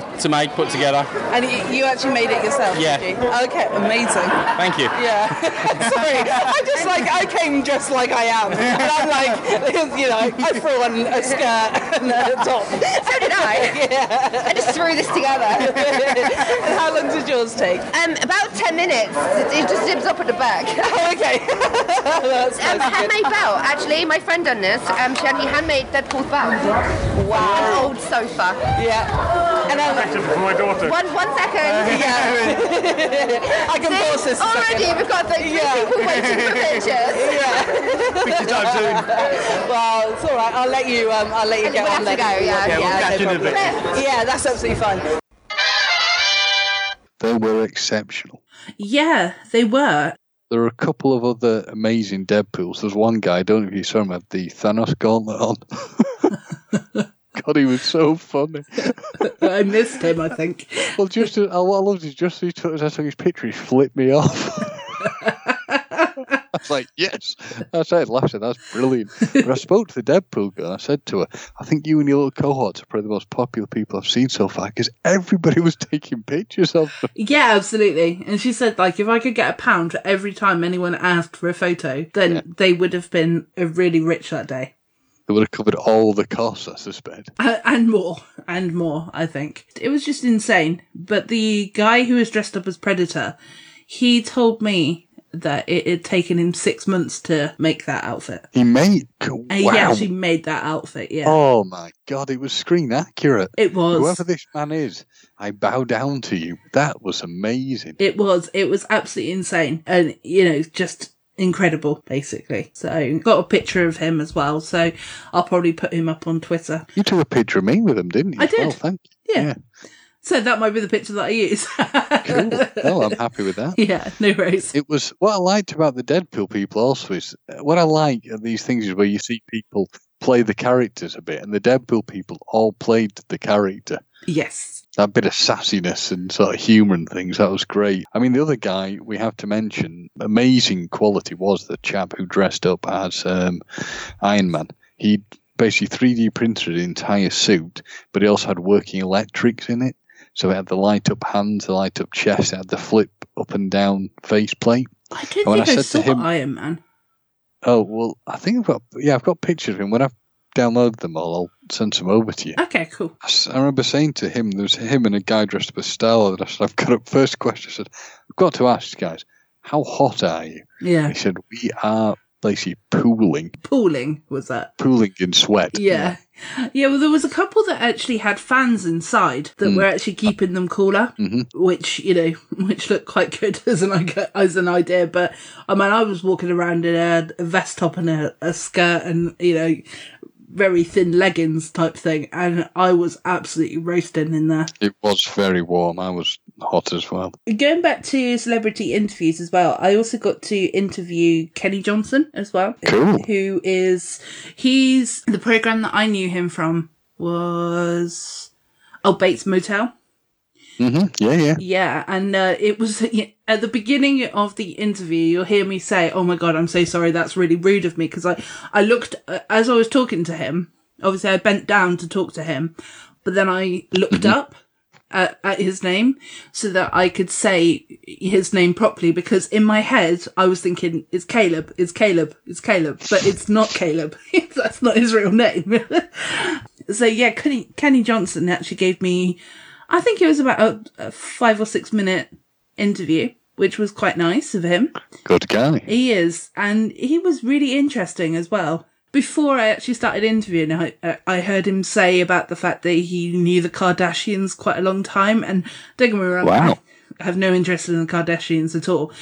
to make, put together. And you, you actually made it yourself? Yeah. Did you? Okay, amazing. Thank you. Yeah. Sorry, I just like I came just like I am, and I'm like, you know, I threw on a skirt and a top. So did I. yeah. I just threw this together. and how long did yours take? Um, about 10 minutes. It just zips up at the back. Oh, okay. That's um, nice handmade good. belt. Actually, my friend done this. Um, she actually handmade Deadpool's belt. Wow. An old sofa. Yeah. And I'm for my daughter. One, one second. yeah. I can See, pause this. a Already, second. we've got the three Yeah. people waiting for pictures. Picture time soon. Well, it's all right. I'll let you. Um, I'll let you And get we'll on have to then. go, yeah. Yeah, we'll catch you in a bit. Yeah, that's absolutely fine. They were exceptional. Yeah, they were. There are a couple of other amazing Deadpools. There's one guy, I don't know if you saw him, had the Thanos gauntlet on. God, he was so funny. I missed him. I think. Well, just uh, what I loved is just as he took, as I took his picture, he flipped me off. I was like, yes. I said, laughing, that's brilliant. But I spoke to the Deadpool girl. I said to her, I think you and your little cohorts are probably the most popular people I've seen so far because everybody was taking pictures of them. Yeah, absolutely. And she said, like, if I could get a pound for every time anyone asked for a photo, then they would have been really rich that day. They would have covered all the costs, I suspect. Uh, and more, and more, I think. It was just insane. But the guy who was dressed up as Predator, he told me that it had taken him six months to make that outfit. He made. And he actually made that outfit, yeah. Oh my god, it was screen accurate. It was. Whoever this man is, I bow down to you. That was amazing. It was. It was absolutely insane. And, you know, just incredible, basically. So, got a picture of him as well. So, I'll probably put him up on Twitter. You took a picture of me with him, didn't you? I did. Well, thank you. Yeah. So, that might be the picture that I use. Cool. Well, I'm happy with that. yeah, no worries. It was what I liked about the Deadpool people also is uh, what I like these things is where you see people play the characters a bit, and the Deadpool people all played the character. Yes. That bit of sassiness and sort of humour and things, that was great. I mean, the other guy we have to mention, amazing quality, was the chap who dressed up as um, Iron Man. He basically 3D printed an entire suit, but he also had working electrics in it. So it had the light up hands, the light up chest, it had the flip up and down faceplate. I don't And think I, I said saw to him- Iron Man. Oh well, I think I've got yeah, I've got pictures of him. When I've downloaded them all, I'll send some over to you. Okay, cool. I remember saying to him, there was him and a guy dressed up as Star Lord. I said, I've got a first question. I said, I've got to ask you guys, how hot are you? Yeah. He said, we are basically pooling, Pooling was that. pooling in sweat. Yeah. Yeah, well, there was a couple that actually had fans inside that Mm. were actually keeping them cooler, Mhm. which, you know, which looked quite good as an, as an idea. But, I mean, I was walking around in a, a vest top and a, a skirt and, you know, very thin leggings type thing, and I was absolutely roasting in there. It was very warm. I was hot as well. Going back to celebrity interviews as well, I also got to interview Kenny Johnson as well. Cool. Who is, he's, the program that I knew him from was, oh, Bates Motel. Mm-hmm. Yeah, yeah. Yeah, and uh, it was at the beginning of the interview. You'll hear me say, "Oh my god, I'm so sorry. That's really rude of me." Because I, I looked uh, as I was talking to him. Obviously, I bent down to talk to him, but then I looked up at, at his name so that I could say his name properly. Because in my head, I was thinking, "It's Caleb. It's Caleb. It's Caleb," but it's not Caleb. That's not his real name. so yeah, Kenny, Kenny Johnson actually gave me. I think it was about a, a five or six minute interview, which was quite nice of him. Good guy. He is, and he was really interesting as well. Before I actually started interviewing, I, I heard him say about the fact that he knew the Kardashians quite a long time, and don't get me wrong, Wow. I have no interest in the Kardashians at all.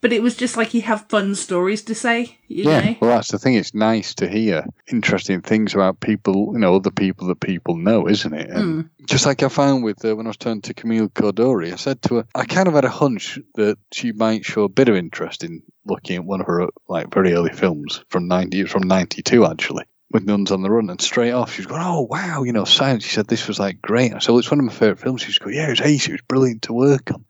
But it was just like he had fun stories to say, you yeah, know? well, that's the thing. It's nice to hear interesting things about people, you know, other people that people know, isn't it? And Mm. just like I found with uh, when I was talking to Camille Coduri, I said to her, I kind of had a hunch that she might show a bit of interest in looking at one of her like very early films from ninety from ninety two actually. With Nuns on the Run, and straight off she's going, "Oh wow, you know, science." She said this was like great. I said, "Well, it's one of my favorite films." She's going, "Yeah, it was ace. It was brilliant to work on."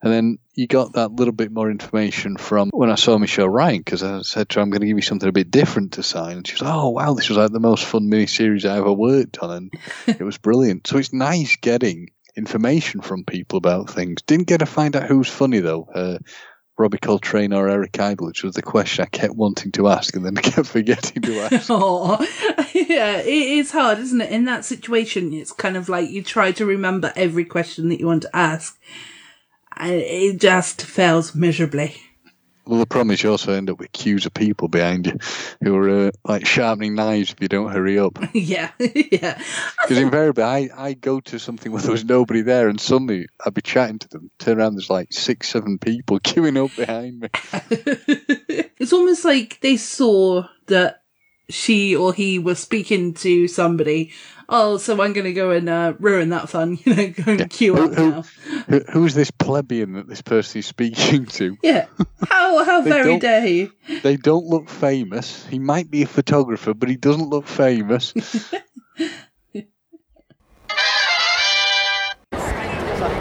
And then you got that little bit more information from when I saw Michelle Ryan, because I said to her, I'm going to give you something a bit different to sign. And she was, oh, wow, this was like the most fun miniseries I ever worked on. And it was brilliant. So it's nice getting information from people about things. Didn't get to find out who's funny, though. Uh, Robbie Coltrane or Eric Idle, which was the question I kept wanting to ask and then kept forgetting to ask. Yeah, it is hard, isn't it? In that situation, it's kind of like you try to remember every question that you want to ask, and it just fails miserably. Well, the problem is you also end up with queues of people behind you who are uh, like sharpening knives if you don't hurry up. yeah, yeah. Because invariably, I, I go to something where there was nobody there, and suddenly I'd be chatting to them. Turn around, there's like six, seven people queuing up behind me. It's almost like they saw that she or he was speaking to somebody. Oh, so I'm going to go and uh, ruin that fun, you know, go and queue up now. Who, who's this plebeian that this person is speaking to? Yeah. How how very dare he? They don't look famous. He might be a photographer, but he doesn't look famous.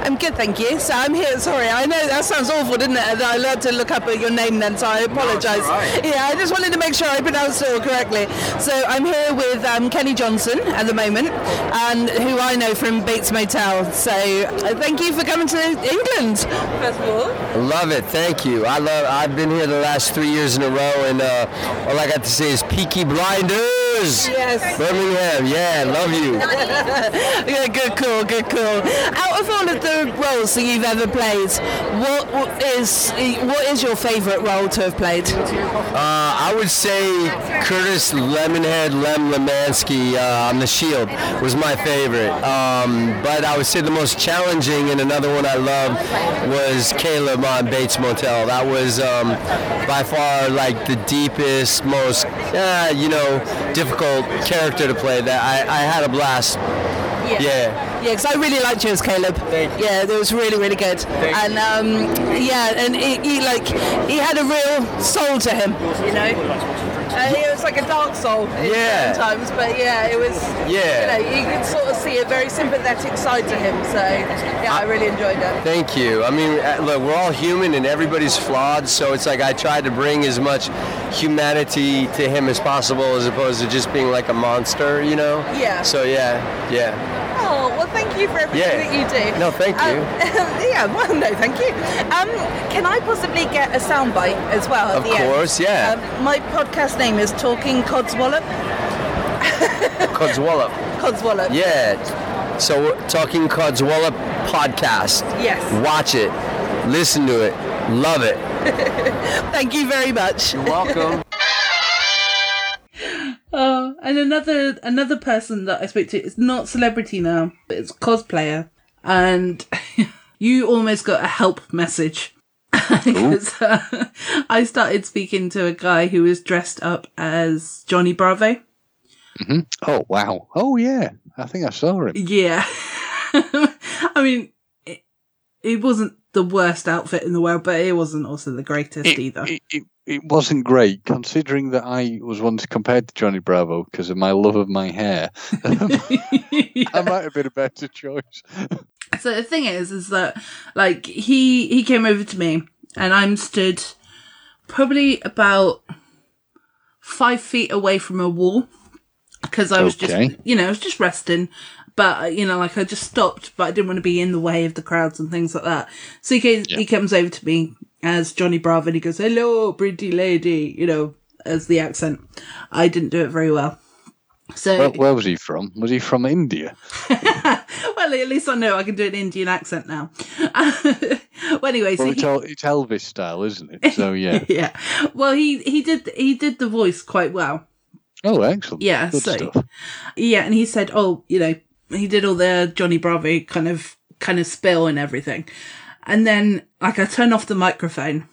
I'm good, thank you. So I'm here. Sorry, I know that sounds awful, didn't it? And I learned to look up at your name then, so I apologise. Yeah, I just wanted to make sure I pronounced it all correctly. So I'm here with um, Kenny Johnson at the moment, and who I know from Bates Motel. So uh, thank you for coming to England, first of all. Love it, thank you. I love. I've been here the last three years in a row, and uh, all I got to say is Peaky Blinders. Yes. Birmingham, yeah, love you. yeah, good cool, good cool. Out of all of the roles that you've ever played, what is what is your favourite role to have played? Uh, I would say Curtis Lemonhead Lem Lemansky uh, on The Shield was my favorite. Um, but I would say the most challenging and another one I loved was Caleb on Bates Motel. That was um, by far like the deepest, most, uh, you know, difficult character to play. That I, I had a blast. Yeah. Yeah, because I really liked you as Caleb. Yeah, it was really, really good. and um, yeah, and he, he like he had a real soul to him, you know. Uh, it was like a dark soul in Yeah. certain times, but yeah, it was. Yeah. You know, you could sort of see a very sympathetic side to him. So yeah, I really enjoyed it. Thank you. I mean, uh, look, we're all human and everybody's flawed, so it's like I tried to bring as much humanity to him as possible as opposed to just being like a monster, you know? Yeah. So, yeah, yeah. Oh well, thank you for everything Yeah. that you do. No, thank you. Um, yeah, well, no, thank you. Um, can I possibly get a soundbite as well at Of the end? course, yeah. Um, my podcast name is Talking Codswallop. Codswallop. Codswallop. Yeah. So, talking Codswallop podcast. Yes. Watch it, listen to it, love it. Thank you very much. You're welcome. Oh, and another another person that I spoke to is not celebrity now, but it's cosplayer, and you almost got a help message. 'Cause, uh, I started speaking to a guy who was dressed up as Johnny Bravo, hmm Oh wow! Oh yeah, I think I saw him. Yeah. I mean, it, it wasn't the worst outfit in the world, but it wasn't also the greatest either. It, it, it wasn't great, considering that I was once compared to Johnny Bravo because of my love of my hair. I might have been a better choice. So the thing is, is that like he he came over to me, and I'm stood probably about five feet away from a wall because I was Okay. just you know I was just resting. But you know, like I just stopped, but I didn't want to be in the way of the crowds and things like that. So he came, he comes over to me as Johnny Bravo, and he goes, "Hello, pretty lady," you know, as the accent. I didn't do it very well. So Where, where was he from? Was he from India? at least I know I can do an Indian accent now. well, anyway, so Well, it's, he- it's Elvis style, isn't it? So yeah. yeah. Well, he he did he did the voice quite well. Oh, excellent. Yeah. Good so stuff. yeah, and he said, oh, you know, he did all the Johnny Bravo kind of kind of spill and everything, and then like I turned off the microphone.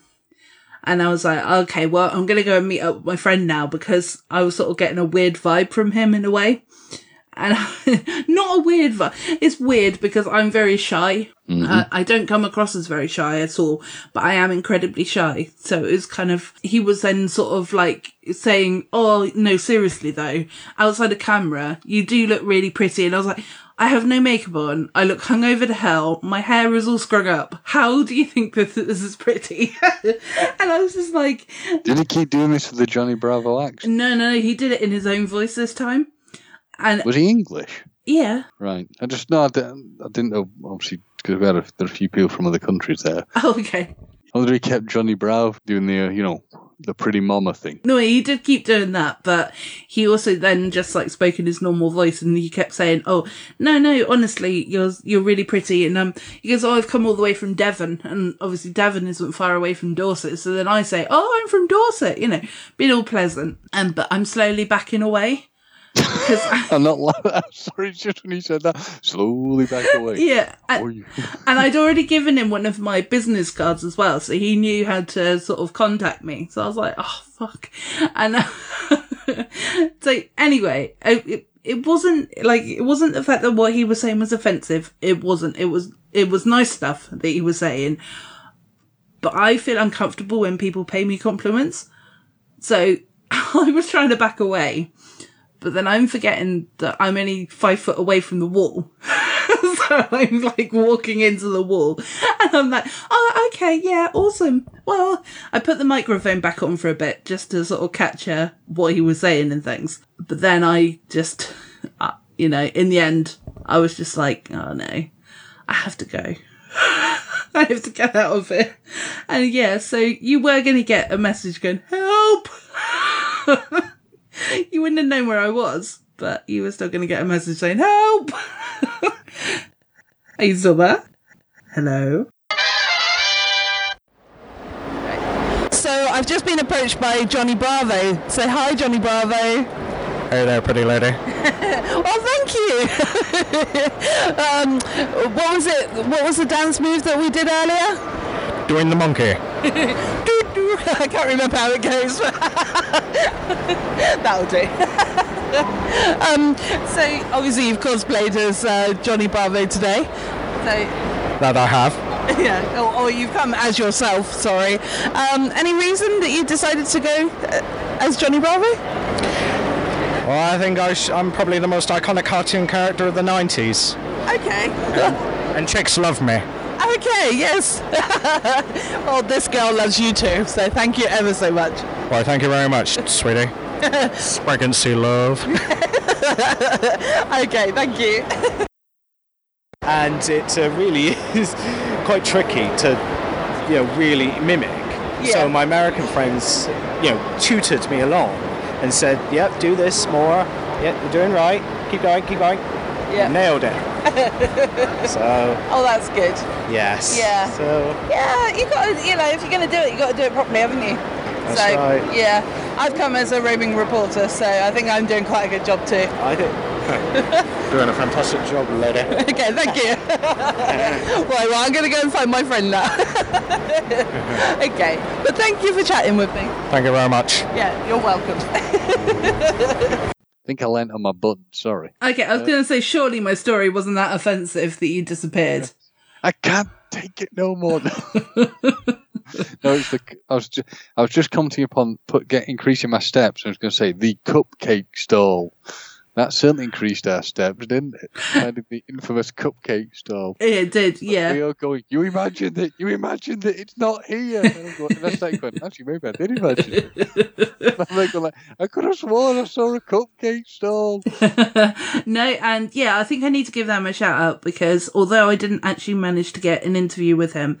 And I was like, okay, well, I'm going to go and meet up with my friend now because I was sort of getting a weird vibe from him in a way. And not a weird vibe. It's weird because I'm very shy. Mm-hmm. Uh, I don't come across as very shy at all, but I am incredibly shy. So it was kind of, he was then sort of like saying, Oh, no, seriously though, outside of camera, you do look really pretty. And I was like, I have no makeup on. I look hungover to hell. My hair is all scrung up. How do you think that this is pretty? and I was just like, Did he keep doing this with the Johnny Bravo accent? no, no, he did it in his own voice this time. And Was he English? yeah. Right. I just no, I didn't, I didn't know. Obviously, because we had a, there are a few people from other countries there. Oh, okay. I wonder he kept Johnny Bravo doing the, uh, you know, the pretty mama thing. No, he did keep doing that, but he also then just like spoke in his normal voice and he kept saying, Oh, no, no, honestly, you're, you're really pretty. And, um, he goes, Oh, I've come all the way from Devon. And obviously Devon isn't far away from Dorset. So then I say, Oh, I'm from Dorset, you know, being all pleasant. And, but I'm slowly backing away. I'm not like that. Sorry, just when he said that, slowly back away. Yeah. And, and I'd already given him one of my business cards as well. So he knew how to sort of contact me. So I was like, Oh, fuck. And, so anyway, uh, it, it wasn't like, it wasn't the fact that what he was saying was offensive. It wasn't. It was, it was nice stuff that he was saying. But I feel uncomfortable when people pay me compliments. So I was trying to back away. But then I'm forgetting that I'm only five foot away from the wall. so I'm like walking into the wall and I'm like, oh, okay, yeah, awesome. Well, I put the microphone back on for a bit just to sort of capture what he was saying and things. But then I just, uh, you know, in the end, I was just like, oh no, I have to go. I have to get out of it. And yeah, so you were going to get a message going, help! you wouldn't have known where I was, but you were still going to get a message saying, help! Are you still there? Hello? So I've just been approached by Johnny Bravo. Say hi, Johnny Bravo. Hey there, pretty lady. well, thank you. um, what was it? What was the dance move that we did earlier? Doing the monkey. I can't remember how it goes. That'll do. um, so obviously you've cosplayed as uh, Johnny Bravo today. So That I have. yeah, or, or you've come as yourself. Sorry. Um, any reason that you decided to go uh, as Johnny Bravo? Well, I think I sh- I'm probably the most iconic cartoon character of the 90s. Okay. And chicks love me. Okay, yes. well, this girl loves you too, so thank you ever so much. Why, thank you very much, sweetie. Pregnancy love. okay, thank you. and it uh, really is quite tricky to, you know, really mimic. Yeah. So my American friends, you know, tutored me along and said, "Yep, do this more. Yep, you're doing right. Keep going, keep going." Yeah. Nailed it. So oh, that's good. yes. Yeah. So Yeah, you got to, you know, if you're going to do it, you got to do it properly, haven't you? That's so, right. Yeah, I've come as a roaming reporter, so I think I'm doing quite a good job too. I think doing a fantastic job, lady. okay, thank you. right, well, I'm going to go and find my friend now. okay, but thank you for chatting with me. Thank you very much. Yeah, you're welcome. Think I leant on my button. Sorry. Okay, I was Uh, going to say, surely my story wasn't that offensive that you disappeared. I can't take it no more. no, it's the. I was just, I was just commenting upon put get increasing my steps. I was going to say the cupcake stall. That certainly increased our steps, didn't it? Kind of the infamous cupcake stall. It did, yeah. We all going. You imagine that? You imagine that it's not here? And I'm going, and I started going. Actually, maybe I did imagine it. I'm like, I could have sworn I saw a cupcake stall. no, and yeah, I think I need to give them a shout out because although I didn't actually manage to get an interview with him,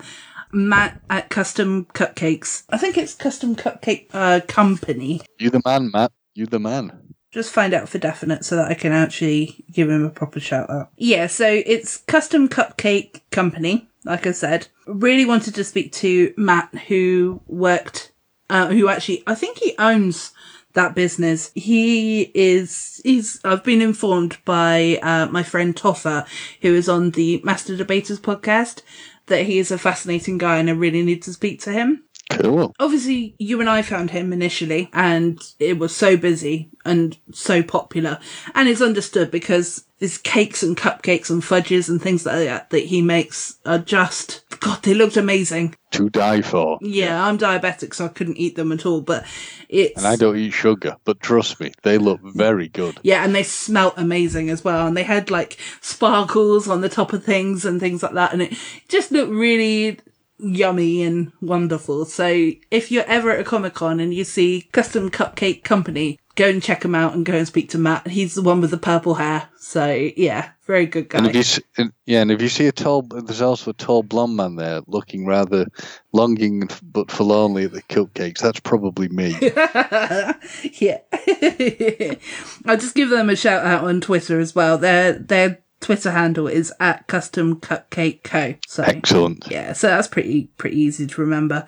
Matt at Custom Cupcakes, I think it's Custom Cupcake uh, Company. You the man, Matt. You the man. Just find out for definite so that I can actually give him a proper shout out. Yeah, so it's Custom Cupcake Company, like I said. Really wanted to speak to Matt, who worked, uh, who actually, I think he owns that business. He is, he's, I've been informed by, uh, my friend Toffer, who is on the Master Debaters podcast, that he is a fascinating guy and I really need to speak to him. Cool. Obviously, you and I found him initially, and it was so busy and so popular. And it's understood because his cakes and cupcakes and fudges and things like that that he makes are just, God, they looked amazing. To die for. Yeah, I'm diabetic, so I couldn't eat them at all, but it's. And I don't eat sugar, but trust me, they look very good. Yeah, and they smelt amazing as well. And they had like sparkles on the top of things and things like that. And it just looked really yummy and wonderful. So if you're ever at a Comic Con and you see Custom Cupcake Company, go and check them out and go and speak to Matt. He's the one with the purple hair. So yeah, very good guy. And if you s- and- yeah, and if you see a tall, there's also a tall blonde man there looking rather longing but forlornly at the cupcakes. That's probably me. yeah. I'll just give them a shout out on Twitter as well. Their their Twitter handle is at Custom Cupcake Co. So Excellent. Yeah, so that's pretty pretty easy to remember.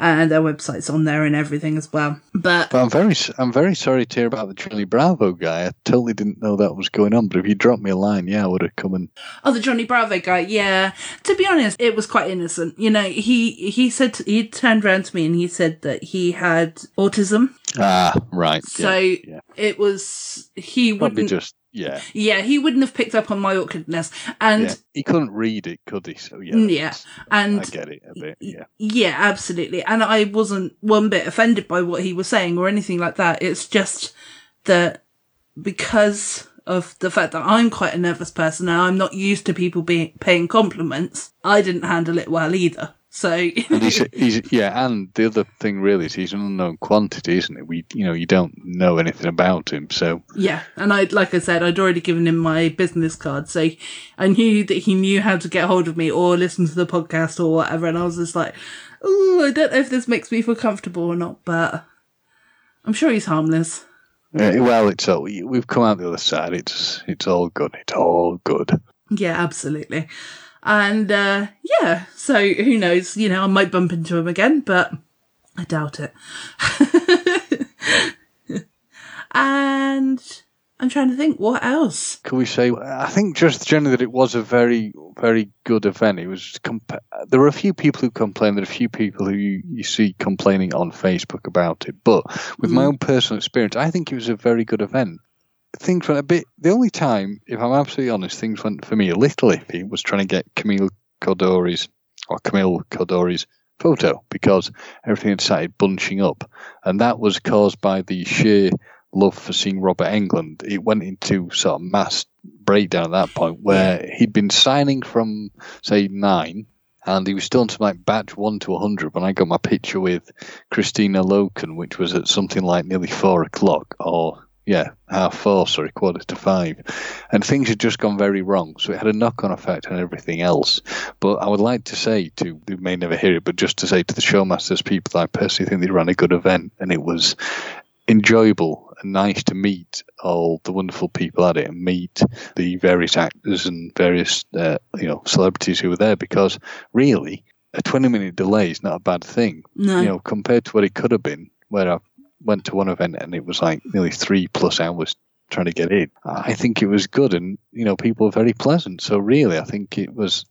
And their website's on there and everything as well. But But I'm very, I'm very sorry to hear about the Johnny Bravo guy. I totally didn't know that was going on. But if you dropped me a line, yeah, I would have come and. Oh, the Johnny Bravo guy. Yeah. To be honest, it was quite innocent. You know, he he said he turned around to me and he said that he had autism. Ah, right. So yeah. it was he Probably wouldn't. just yeah. Yeah, he wouldn't have picked up on my awkwardness, and yeah. He couldn't read it, could he? So yeah. Yeah, and I get it a bit. Yeah. yeah, absolutely. And I wasn't one bit offended by what he was saying or anything like that. It's just that because of the fact that I'm quite a nervous person and I'm not used to people being paying compliments, I didn't handle it well either. So And he's, he's yeah, and the other thing really is he's an unknown quantity, isn't it? We you know you don't know anything about him, so Yeah, and I, like I said, I'd already given him my business card, so I knew that he knew how to get hold of me or listen to the podcast or whatever, and I was just like, oh, I don't know if this makes me feel comfortable or not, but I'm sure he's harmless. uh, well, it's all we've come out the other side. It's it's all good. It's all good. Yeah, absolutely. And, uh, yeah, so who knows, you know, I might bump into him again, but I doubt it. and I'm trying to think, what else? Can we say? I think just generally that it was a very very good event. It was. Compa- there were a few people who complained. There are a few people who you, you see complaining on Facebook about it. But with my Mm. own personal experience, I think it was a very good event. Things went a bit. The only time, if I'm absolutely honest, things went for me a little iffy was trying to get Camille Coduri's or Camille Coduri's photo because everything had started bunching up, and that was caused by the sheer love for seeing Robert Englund. It went into sort of mass breakdown at that point where he'd been signing from say nine. And he was still on to like batch one to 100 when I got my picture with Kristanna Loken, which was at something like nearly four o'clock, or yeah, half four, sorry, quarter to five. And things had just gone very wrong. So it had a knock on effect on everything else. But I would like to say to, who may never hear it, but just to say to the Showmasters people I personally think they ran a good event and it was enjoyable and nice to meet all the wonderful people at it and meet the various actors and various uh, you know celebrities who were there because really a 20 minute delay is not a bad thing No. you know compared to what it could have been where I went to one event and it was like nearly three plus hours trying to get in. I think it was good and you know people were very pleasant. So really I think it was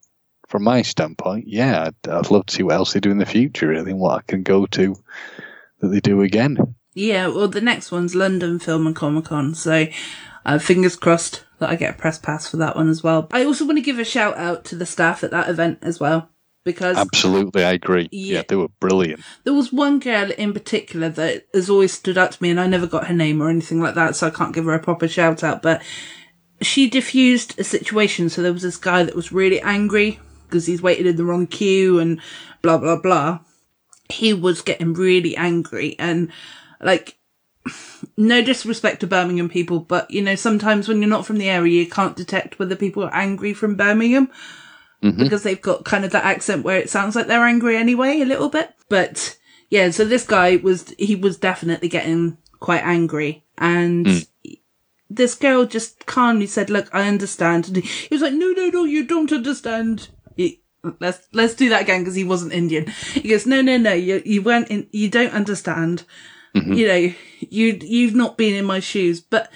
from my standpoint yeah I'd, I'd love to see what else they do in the future really and what I can go to that they do again. Yeah, well, the next one's London Film and Comic Con, so uh, fingers crossed that I get a press pass for that one as well. I also want to give a shout out to the staff at that event as well, because Absolutely, I agree. Yeah. Yeah, they were brilliant. there was one girl in particular that has always stood out to me, and I never got her name or anything like that, so I can't give her a proper shout out, but she diffused a situation. So there was this guy that was really angry because he's waited in the wrong queue and blah, blah, blah. He was getting really angry and like, no disrespect to Birmingham people, but you know, sometimes when you're not from the area, you can't detect whether people are angry from Birmingham Mm-hmm. because they've got kind of that accent where it sounds like they're angry anyway, a little bit. But yeah, so this guy was, he was definitely getting quite angry and hmm. this girl just calmly said, look, I understand. And he was like, no, no, no, you don't understand. He, let's, let's do that again because he wasn't Indian. He goes, no, no, no, you, you weren't in, you don't understand. Mm-hmm. You know, you, you've not been in my shoes. But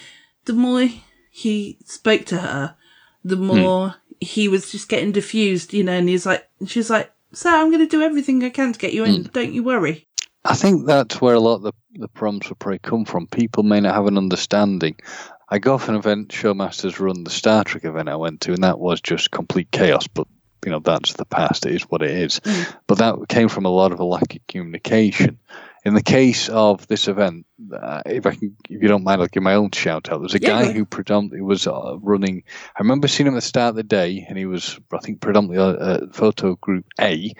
the more he spoke to her, the hmm. more he was just getting diffused, you know, and he's like, she's like, sir, I'm going to do everything I can to get you in. Hmm. Don't you worry. I think that's where a lot of the, the problems will probably come from. People may not have an understanding. I go off an event, Showmasters run the Star Trek event I went to, and that was just complete chaos. But you know that's the past; it is what it is. Hmm. But that came from a lot of a lack of communication. In the case of this event, uh, if I can, if you don't mind, I'll give my own shout out. There's a Yeah, guy who predominantly was uh, running. I remember seeing him at the start of the day, and he was, I think, predominantly uh, uh, photo group A,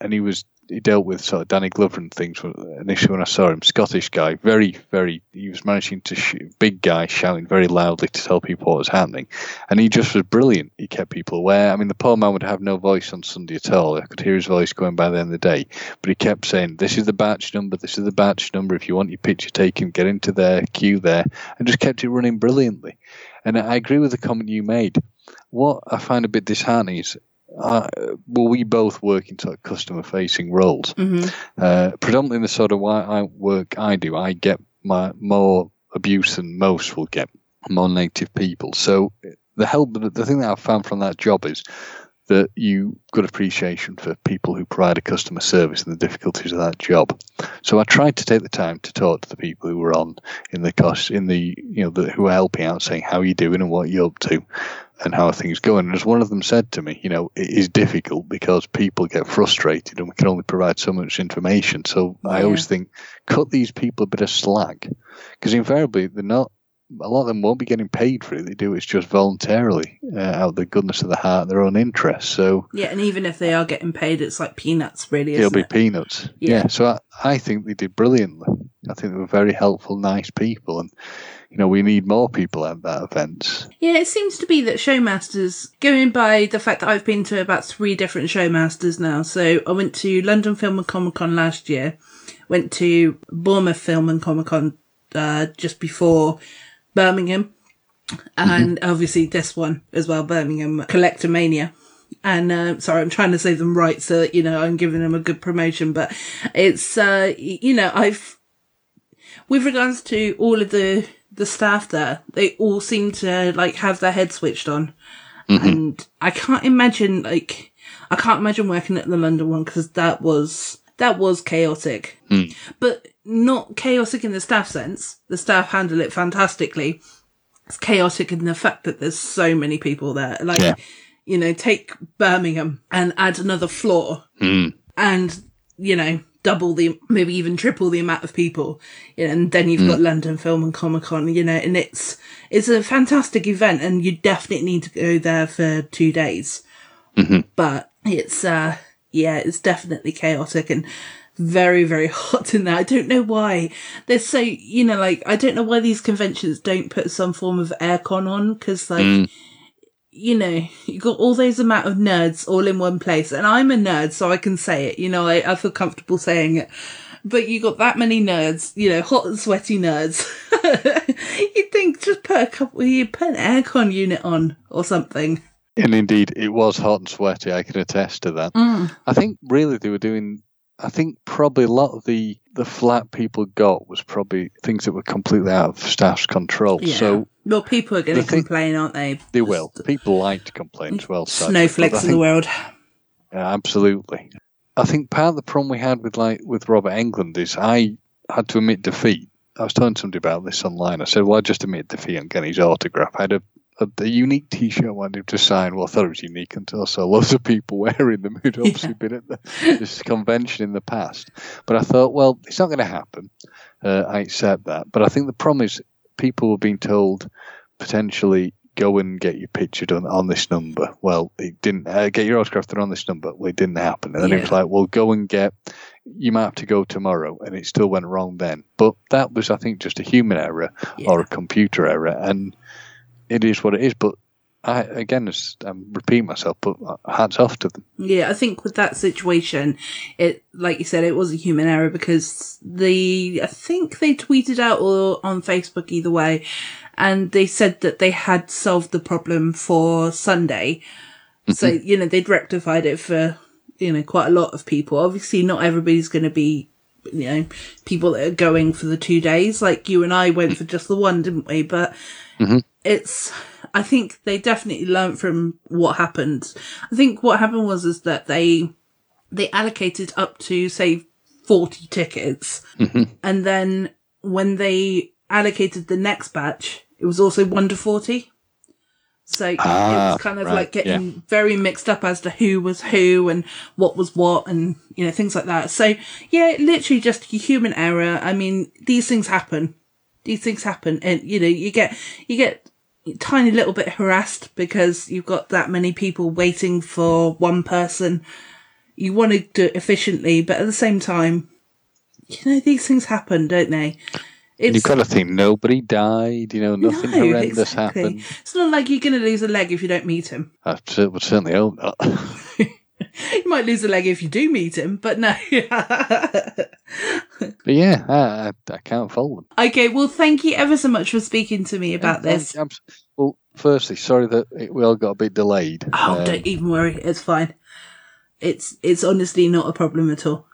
and he was he dealt with sort of Danny Glover and things initially when I saw him. Scottish guy, very, very. He was managing to sh- big guy shouting very loudly to tell people what was happening, and he just was brilliant. He kept people aware. I mean, the poor man would have no voice on Sunday at all. I could hear his voice going by the end of the day, but he kept saying, "This is the batch number. This is the batch number. If you want your picture taken, get into there, queue there," and just kept it running brilliantly. And I agree with the comment you made. What I find a bit disheartening is uh, well, we both work in sort of customer facing roles. Mhm. Uh, predominantly in the sort of why I work I do, I get my more abuse than most will get, more negative people. So the help, the, the thing that I've found from that job is that you got appreciation for people who provide a customer service and the difficulties of that job. So I tried to take the time to talk to the people who were on in the cost in the you know the, who are helping out, saying how are you doing and what you're up to, and how are things going. And as one of them said to me, you know, it is difficult because people get frustrated and we can only provide so much information. So I always think cut these people a bit of slack because invariably they're not. A lot of them won't be getting paid for it. They do it's just voluntarily uh, out of the goodness of the heart, their own interest. So Yeah, and even if they are getting paid, it's like peanuts, really. it'll be it? peanuts. Yeah. Yeah. So I, I think they did brilliantly. I think they were very helpful, nice people, and you know we need more people at that event. Yeah, it seems to be that Showmasters, going by the fact that I've been to about three different Showmasters now. So I went to London Film and Comic Con last year, went to Bournemouth Film and Comic Con uh, just before Birmingham, and obviously this one as well, Birmingham Collectormania. And uh, sorry, I'm trying to say them right so that you know I'm giving them a good promotion. But it's uh, you know I've with regards to all of the the staff there, they all seem to like have their head switched on, and I can't imagine like I can't imagine working at the London one because that was that was chaotic, hmm. but not chaotic in the staff sense. The staff handle it fantastically. It's chaotic in the fact that there's so many people there. Like, Yeah. you know, take Birmingham and add another floor hmm. and you know double the maybe even triple the amount of people you know, and then you've hmm. got london film and comic con you know and it's it's a fantastic event and you definitely need to go there for two days mm-hmm. but it's uh yeah it's definitely chaotic and very very hot in there i don't know why there's so you know like i don't know why these conventions don't put some form of aircon on because like mm. you know, you got all those amount of nerds all in one place. And I'm a nerd, so I can say it. You know, I, I feel comfortable saying it. But you got that many nerds, you know, hot and sweaty nerds. You'd think just put a couple, you put an aircon unit on or something. And indeed, it was hot and sweaty. I can attest to that. Mm. I think really they were doing. I think probably a lot of the the flat people got was probably things that were completely out of staff's control. Yeah. So well, people are going to complain, aren't they? they will. People like to complain as well. sadly, but Snowflakes I of the world. Yeah, absolutely. I think part of the problem we had with like with Robert Englund is I had to admit defeat. I was telling somebody about this online. I said, "Well, I just admit defeat and get his autograph. I had a, a, a unique T-shirt I wanted him to sign. Well, I thought it was unique until I saw loads of people wearing them who'd obviously been at the, this convention in the past. But I thought, well, it's not going to happen. Uh, I accept that. But I think the problem is people were being told potentially go and get your picture done on this number. Well, it didn't uh, get your autograph done on this number. Well, it didn't happen. And then it was like, well, go and get. You might have to go tomorrow, and it still went wrong then. But that was, I think, just a human error or a computer error, and it is what it is. But I, again, I'm repeating myself, but hats off to them. Yeah, I think with that situation, it like you said, it was a human error because the I think they tweeted out or on Facebook either way, and they said that they had solved the problem for Sunday. Mm-hmm. So you know they'd rectified it for you know quite a lot of people. Obviously, not everybody's going to be you know people that are going for the two days. Like you and I went for just the one, didn't we? But mm-hmm. It's I think they definitely learned from what happened. I think what happened was is that they they allocated up to say 40 tickets. And then when they allocated the next batch it was also 1 to 40 so it Ah, was kind of right, like getting yeah. very mixed up as to who was who and what was what and you know things like that. So yeah literally just human error. I mean these things happen. These things happen. And you know you get you get tiny little bit harassed because you've got that many people waiting for one person you want to do it efficiently but at the same time you know these things happen don't they And you've got to think nobody died. You know, nothing No, horrendous exactly. happened. it's not like you're going to lose a leg if you don't meet him I would certainly hope not. you might lose a leg if you do meet him but no But yeah, I, I, can't fault them. okay well thank you ever so much for speaking to me about this I'm, well, firstly, sorry that it, we all got a bit delayed. Oh, Um, don't even worry. It's fine. It's it's honestly not a problem at all.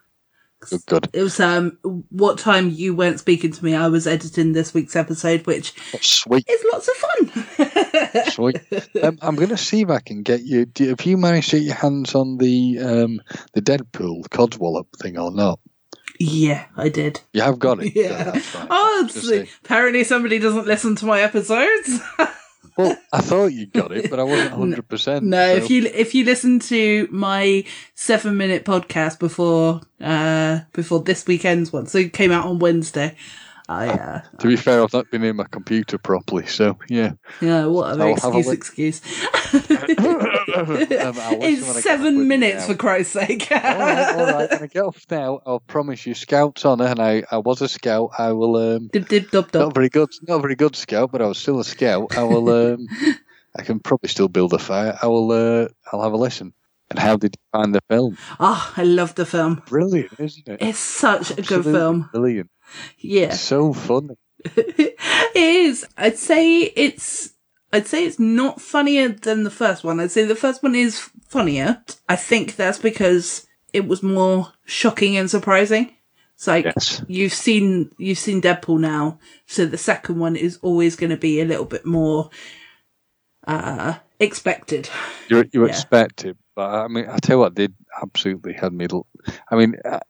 Good, good. It was um what time you weren't speaking to me. I was editing this week's episode, which Sweet. is lots of fun. Sweet. Um, I'm going to see if I can get you. Do, have you managed to get your hands on the um, the Deadpool Codswallop thing or not? yeah, I did. You have got it. Yeah. Oh, Just it's- apparently somebody doesn't listen to my episodes. Well, I thought you got it, but I wasn't 100. percent No, if you if you listen to my seven minute podcast before uh before this weekend's one, so it came out on Wednesday. I uh To be fair, I've not been in my computer properly, so yeah. yeah, what an I'll excuse excuse. I'll listen when I get it's seven minutes for Christ's sake. all right, all right. When I get off now, I'll promise you, Scout's honour, and I, I was a scout. I will. Um, dib dib dub not very good, not very good scout, but I was still a scout. I will. Um, I can probably still build a fire. I will. Uh, I'll have a listen. And how did you find the film? Oh, I love the film. Brilliant, isn't it? It's such a good film. Brilliant. Yeah. So funny. it is. I'd say it's. I'd say it's not funnier than the first one. I'd say the first one is funnier. I think that's because it was more shocking and surprising. It's like you've seen you've seen Deadpool now, so the second one is always going to be a little bit more uh expected. You you Yeah. expect it, but I mean, I tell you what, did absolutely had me. l- I mean, I,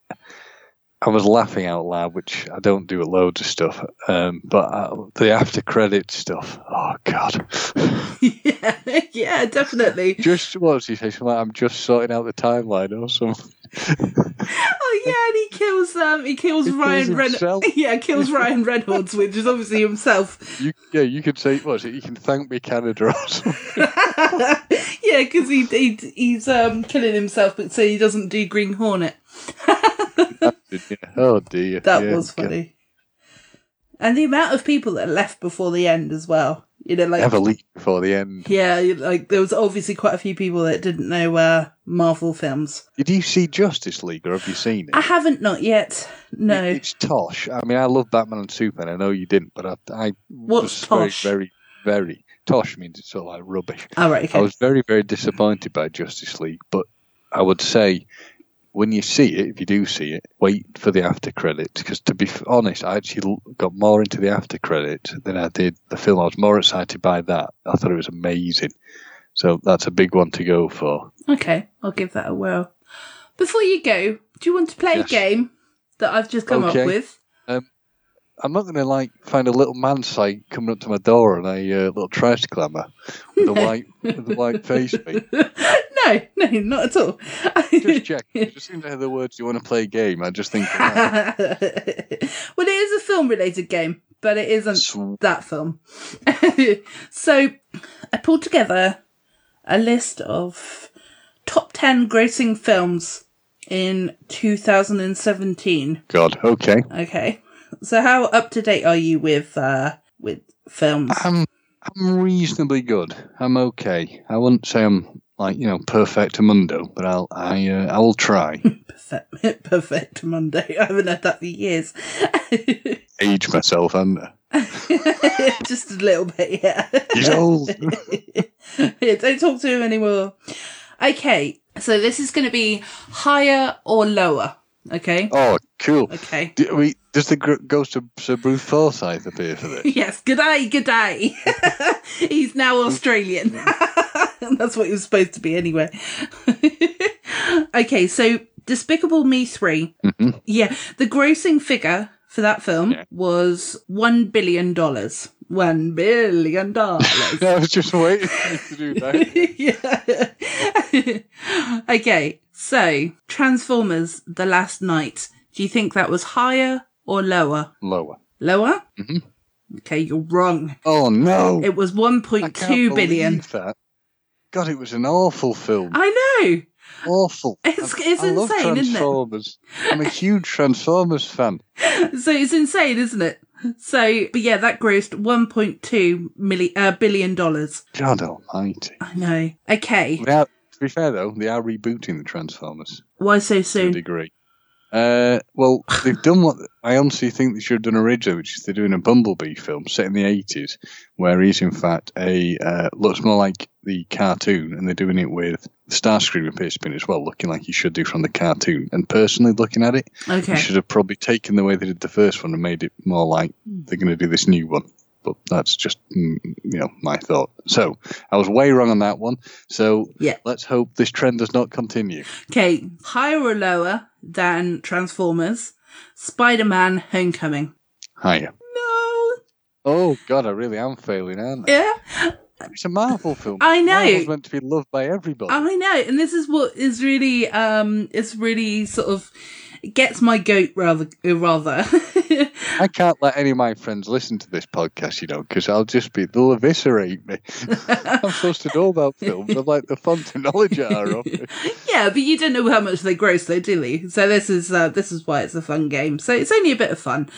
I was laughing out loud, which I don't do with loads of stuff. Um, but uh, the after credit stuff, oh god, yeah, yeah, definitely. just what was he say? Something like, I'm just sorting out the timeline or something. Oh yeah, and he kills um he kills Ryan Reynolds. Yeah, kills Ryan Reynolds, which is obviously himself. You, yeah, you could say, what's it? You can thank me, Canada, or something. Yeah, because he, he he's um killing himself, but so he doesn't do Green Hornet. oh dear, That Yeah, was funny. And the amount of people that left before the end as well. You know, like Have a leak before the end. yeah, like there was obviously quite a few people that didn't know uh, Marvel films. Did you see Justice League, or have you seen it? I haven't not yet. No. It's tosh. I mean, I love Batman and Superman. I know you didn't, but I, I What's was tosh? very, very, very tosh means it's sort of like rubbish. Oh, right, okay. I was very, very disappointed by Justice League, but I would say when you see it, if you do see it, wait for the after credits. Because to be honest, I actually got more into the after credits than I did the film. I was more excited by that. I thought it was amazing. So that's a big one to go for. Okay, I'll give that a whirl. Before you go, do you want to play Yes. a game that I've just come Okay. up with? Um, I'm not going to like find a little man sight coming up to my door and a uh, little trash clammer with a white with a white face. No, no, not at all. Just check. It just seem to have the words. You want to play a game? I just think. well, it is a film related game, but it isn't that film. so I pulled together a list of top 10 grossing films in 2017. God. Okay. Okay. So how up to date are you with uh with films? I'm I'm reasonably good. I'm okay. I wouldn't say I'm like you know perfect mundo, but I'll I uh, I will try. Perfect, perfect Monday. I haven't had that for years. Age myself and Just a little bit, yeah. he's old. yeah, don't talk to him anymore. Okay, so this is going to be higher or lower. Okay. Oh, cool. Okay. Do we, does the ghost of Sir Bruce Forsyth appear for this? Yes. Good day. Good day. He's now Australian. That's what he was supposed to be anyway. okay, so Despicable Me 3. Mhm. Yeah, the grossing figure for that film was $1 billion. $1 billion. I was just waiting to do that. okay, so Transformers The Last Knight. Do you think that was higher or lower? Lower. Lower? Mhm. Okay, you're wrong. Oh no! It was 1.2 billion. That. God, it was an awful film. I know. Awful. It's, I- it's I love insane, isn't it? Transformers. I'm a huge Transformers fan. So it's insane, isn't it? So, but yeah, that grossed 1.2 million, uh, billion dollars. God almighty. I know. Okay. Are, to be fair though, they are rebooting the Transformers Why so to a soon? degree. Uh, well, they've done what I honestly think they should have done originally, which is they're doing a Bumblebee film set in the 80s, where he's in fact a uh, looks more like the cartoon, and they're doing it with Starscream appears in as well, looking like he should do from the cartoon. And personally, looking at it, Okay. they should have probably taken the way they did the first one and made it more like they're going to do this new one. But that's just mm, you know my thought. So I was way wrong on that one. So Yeah. let's hope this trend does not continue. Okay, higher or lower than Transformers? Spider-Man: Homecoming. Higher. No. Oh God, I really am failing, aren't I? Yeah. It's a Marvel film. I know. Marvel's meant to be loved by everybody. I know, and this is what is really, um, it's really sort of it gets my goat rather, rather. I can't let any of my friends listen to this podcast, you know, because I'll just be they'll eviscerate me. I'm supposed to know about films. I'm like the font of knowledge are of it. yeah, but you don't know how much they gross, though, do you? So this is uh, this is why it's a fun game. So it's only a bit of fun.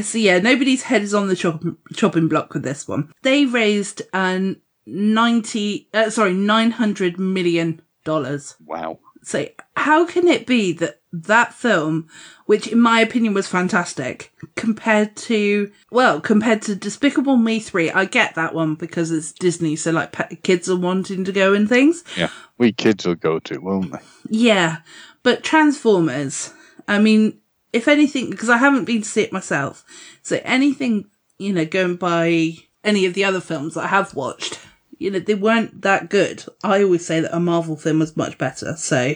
So yeah, nobody's head is on the chop- chopping block with this one. They raised an ninety, uh, sorry, nine hundred million dollars. Wow. So how can it be that that film, which in my opinion was fantastic, compared to well, compared to Despicable Me three, I get that one because it's Disney, so like pe- kids are wanting to go and things. Yeah, we kids will go to won't they? Yeah, but Transformers. I mean, if anything, because I haven't been to see it myself, so anything you know, going by any of the other films I have watched, you know, they weren't that good. I always say that a Marvel film was much better. So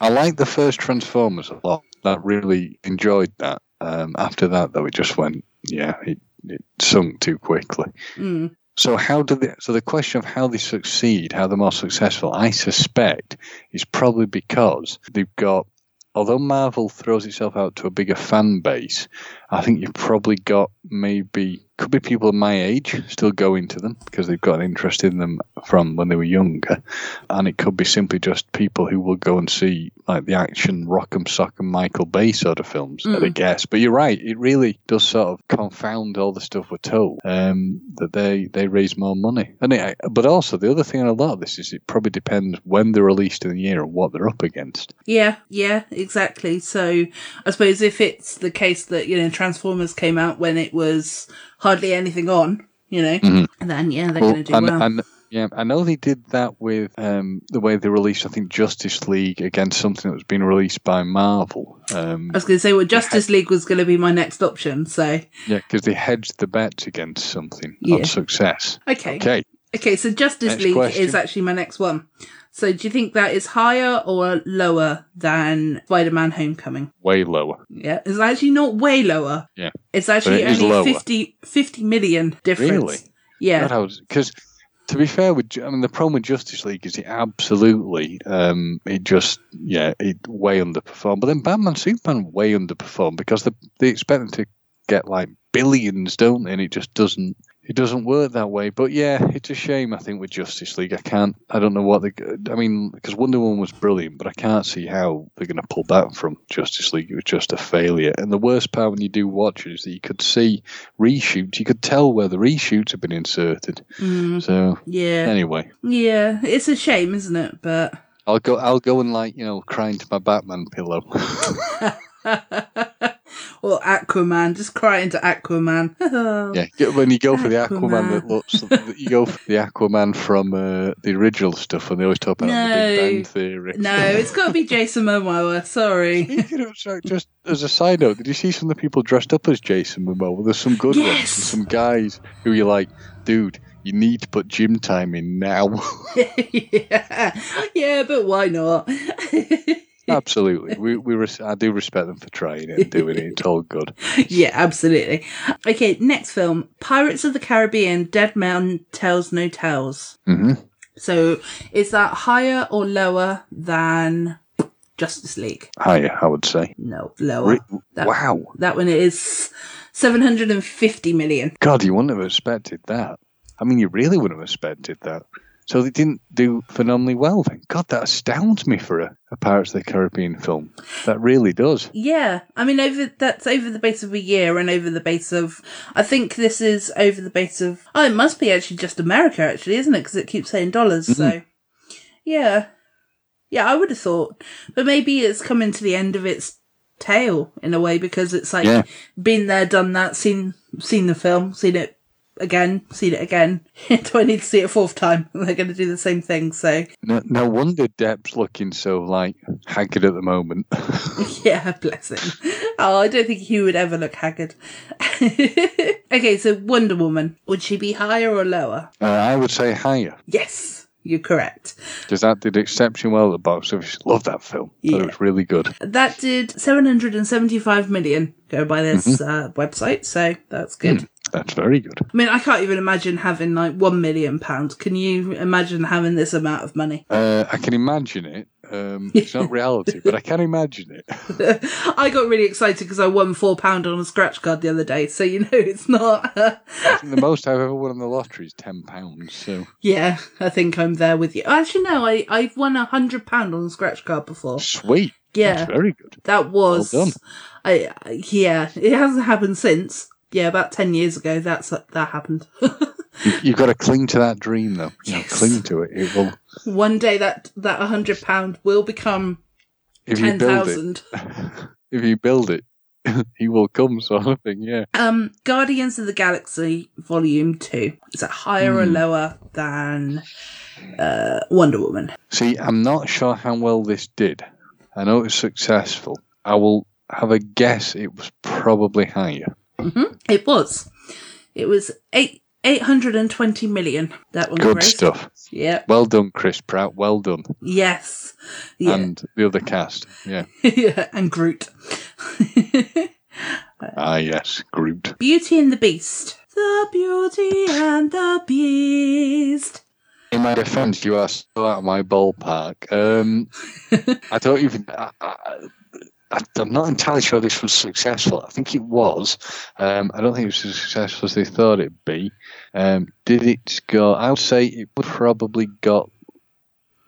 I like the first Transformers a lot. I really enjoyed that. Um, after that, though, it just went, yeah, it, it sunk too quickly. mm, So how do they? So the question of how they succeed, how they're more successful, I suspect is probably because they've got. Although Marvel throws itself out to a bigger fan base, I think you've probably got maybe could be people of my age still going to them because they've got an interest in them from when they were younger, and it could be simply just people who will go and see like the action Rock'em Sock'em Michael Bay sort of films. Mm. guess, but you're right. It really does sort of confound all the stuff we're told um, that they they raise more money. And it, but also the other thing on a lot of this is it probably depends when they're released in the year and what they're up against. yeah, yeah, exactly. So I suppose if it's the case that you know Transformers came out when it was hardly anything on, you know, Mhm. then yeah, they're Well, going to do and, well. and yeah, I know they did that with um, the way they released, I think, Justice League against something that was being released by Marvel. Um, I was going to say, well, Justice League was going to be my next option. So yeah, because they hedged the bets against something Yeah. on success. Okay. Okay. Okay, so Justice Next League question. is actually my next one. So do you think that is higher or lower than Spider-Man Homecoming? Way lower. Yeah, it's actually not way lower. Yeah. It's actually it only lower. 50, 50 million difference. Really? Yeah. Because to be fair with, I mean, the problem with Justice League is it absolutely, um, it just, yeah, it way underperformed. But then Batman, Superman way underperformed because they, they expect them to get like billions, don't they? And it just doesn't. It doesn't work that way, but yeah, it's a shame. I think with Justice League, I can't. I don't know what they. I mean, because Wonder Woman was brilliant, but I can't see how they're going to pull that from Justice League. It was just a failure. And the worst part when you do watch it is that you could see reshoots. You could tell where the reshoots have been inserted. Mm. So Yeah. Anyway, Yeah, it's a shame, isn't it? But I'll go. I'll go and like you know, cry into my Batman pillow. or Aquaman, just cry into Aquaman. yeah, when you go for the Aquaman, Aquaman. that looks, you go for the Aquaman from uh, the original stuff, and they always talk about on the Big Bang Theory. No, it's got to be Jason Momoa. Sorry. So just as a side note, did you see some of the people dressed up as Jason Momoa? There's some good ones, Yes. some guys who you're like, dude, you need to put gym time in now. yeah. yeah, but why not? Absolutely, we we res- I do respect them for trying it and doing it. It's all good. yeah, absolutely. Okay, next film Pirates of the Caribbean Dead Man Tells No Tales. hmm So is that higher or lower than Justice League? Higher, I would say. No, lower. Re- That- wow. That one is 750 million. God, you wouldn't have expected that. I mean, you really wouldn't have expected that. So they didn't do phenomenally well then. God, that astounds me for a, a Pirates of the Caribbean film. That really does. Yeah, I mean, over that's over the base of a year and over the base of. I think this is over the base of. Oh, it must be actually just America, actually, isn't it? Because it keeps saying dollars. So, Mhm. yeah, yeah, I would have thought, but maybe it's coming to the end of its tail in a way because it's like Yeah. been there, done that, seen seen the film, seen it again, seen it again. Do I need to see it a fourth time? They're going to do the same thing. So, No, no wonder Depp's looking so like haggard at the moment. Yeah, bless him. Oh, I don't think he would ever look haggard. okay, so Wonder Woman, would she be higher or lower? Uh, I would say higher Yes, you're correct. because that did exceptionally well at the box office. Love that film. Thought it was really good. That did 775 million go by this Mhm. uh, website, so that's good. Mm, that's very good. I mean, I can't even imagine having like one million pounds. Can you imagine having this amount of money? Uh, I can imagine it. Um, it's not reality, but I can imagine it. I got really excited because I won four pound on a scratch card the other day, so you know it's not. I think the most I've ever won in the lottery is ten pounds. So Yeah, I think I'm there with you. Actually, no, I I've won a hundred pound on a scratch card before. sweet. Yeah, That's very good. that was. Well I- yeah, it hasn't happened since. Yeah, about ten years ago, that's that happened. You, you've got to cling to that dream, though. You know, cling to it. It will. One day that that hundred pound will become If build it, if you build it, he will come, sort of thing. Yeah. Um, Guardians of the Galaxy Volume Two is it higher or Hmm. lower than uh, Wonder Woman? See, I'm not sure how well this did. I know it was successful. I will have a guess. It was probably higher. Hmm It was. It was eight eight hundred and twenty million. That one. Good grossed. stuff. Yeah. Well done, Chris Pratt. Well done. Yes. Yeah. And the other cast. Yeah. yeah. And Groot. Ah, yes, Groot. Beauty and the Beast. The Beauty and the Beast. In my defence, you are so out of my ballpark. Um, I don't even. I, I- I'm not entirely sure this was successful. I think it was. Um, I don't think it was as successful as they thought it'd be. Um, did it go? I would say it probably got.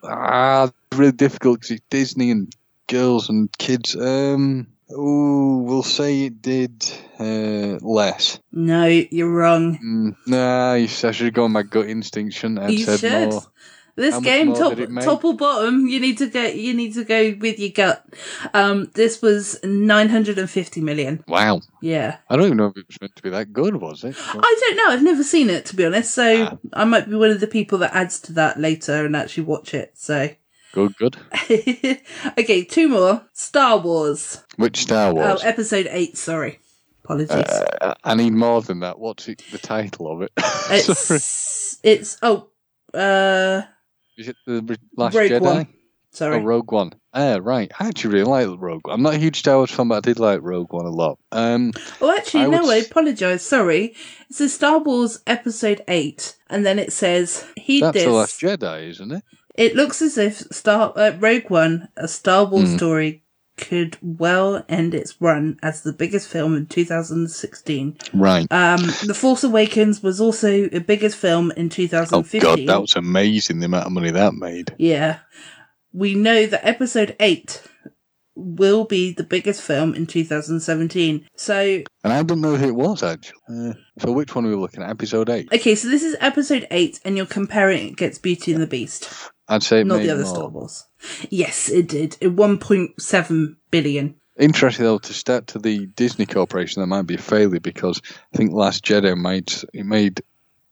Ah, really difficult because it's Disney and girls and kids. Um, ooh, we'll say it did uh, less. No, you're wrong. Mm, nah, I should go on my gut instinct, shouldn't I? You said should. more. This How game, top did it make? top or bottom, you need to go. You need to go with your gut. Um, this was nine hundred and fifty million. Wow. Yeah, I don't even know if it was meant to be that good, was it? I don't know. I've never seen it to be honest, so Ah. I might be one of the people that adds to that later and actually watch it. So, Good, good. okay, two more. Star Wars. Which Star Wars? Oh, episode eight. Sorry, apologies. Uh, I need more than that. What's it, the title of it? It's it's oh uh Is it the Last Rogue Jedi? One. Sorry. Oh, Rogue One. Ah, right. I actually really like Rogue One. I'm not a huge Star Wars fan, but I did like Rogue One a lot. Um, Oh, actually, I no, would I apologise. Sorry. It says Star Wars Episode 8, and then it says, Heed that's this. the Last Jedi, isn't it? It looks as if Star uh, Rogue One, a Star Wars Hmm. story, could well end its run as the biggest film in 2016. Right. Um, The Force Awakens was also the biggest film in Oh 2015. God, that was amazing. The amount of money that made. Yeah. We know that episode 8 will be the biggest film in 2017. So, And I don't know who it was actually. Uh, so which one are we looking at? Episode eight. okay, so this is episode 8, and you're comparing it against Beauty and the Beast, I'd say not the other more. Star Wars. Yes, it did. 1.7 billion. Interesting though to start to the Disney Corporation, that might be a failure because I think Last Jedi made it made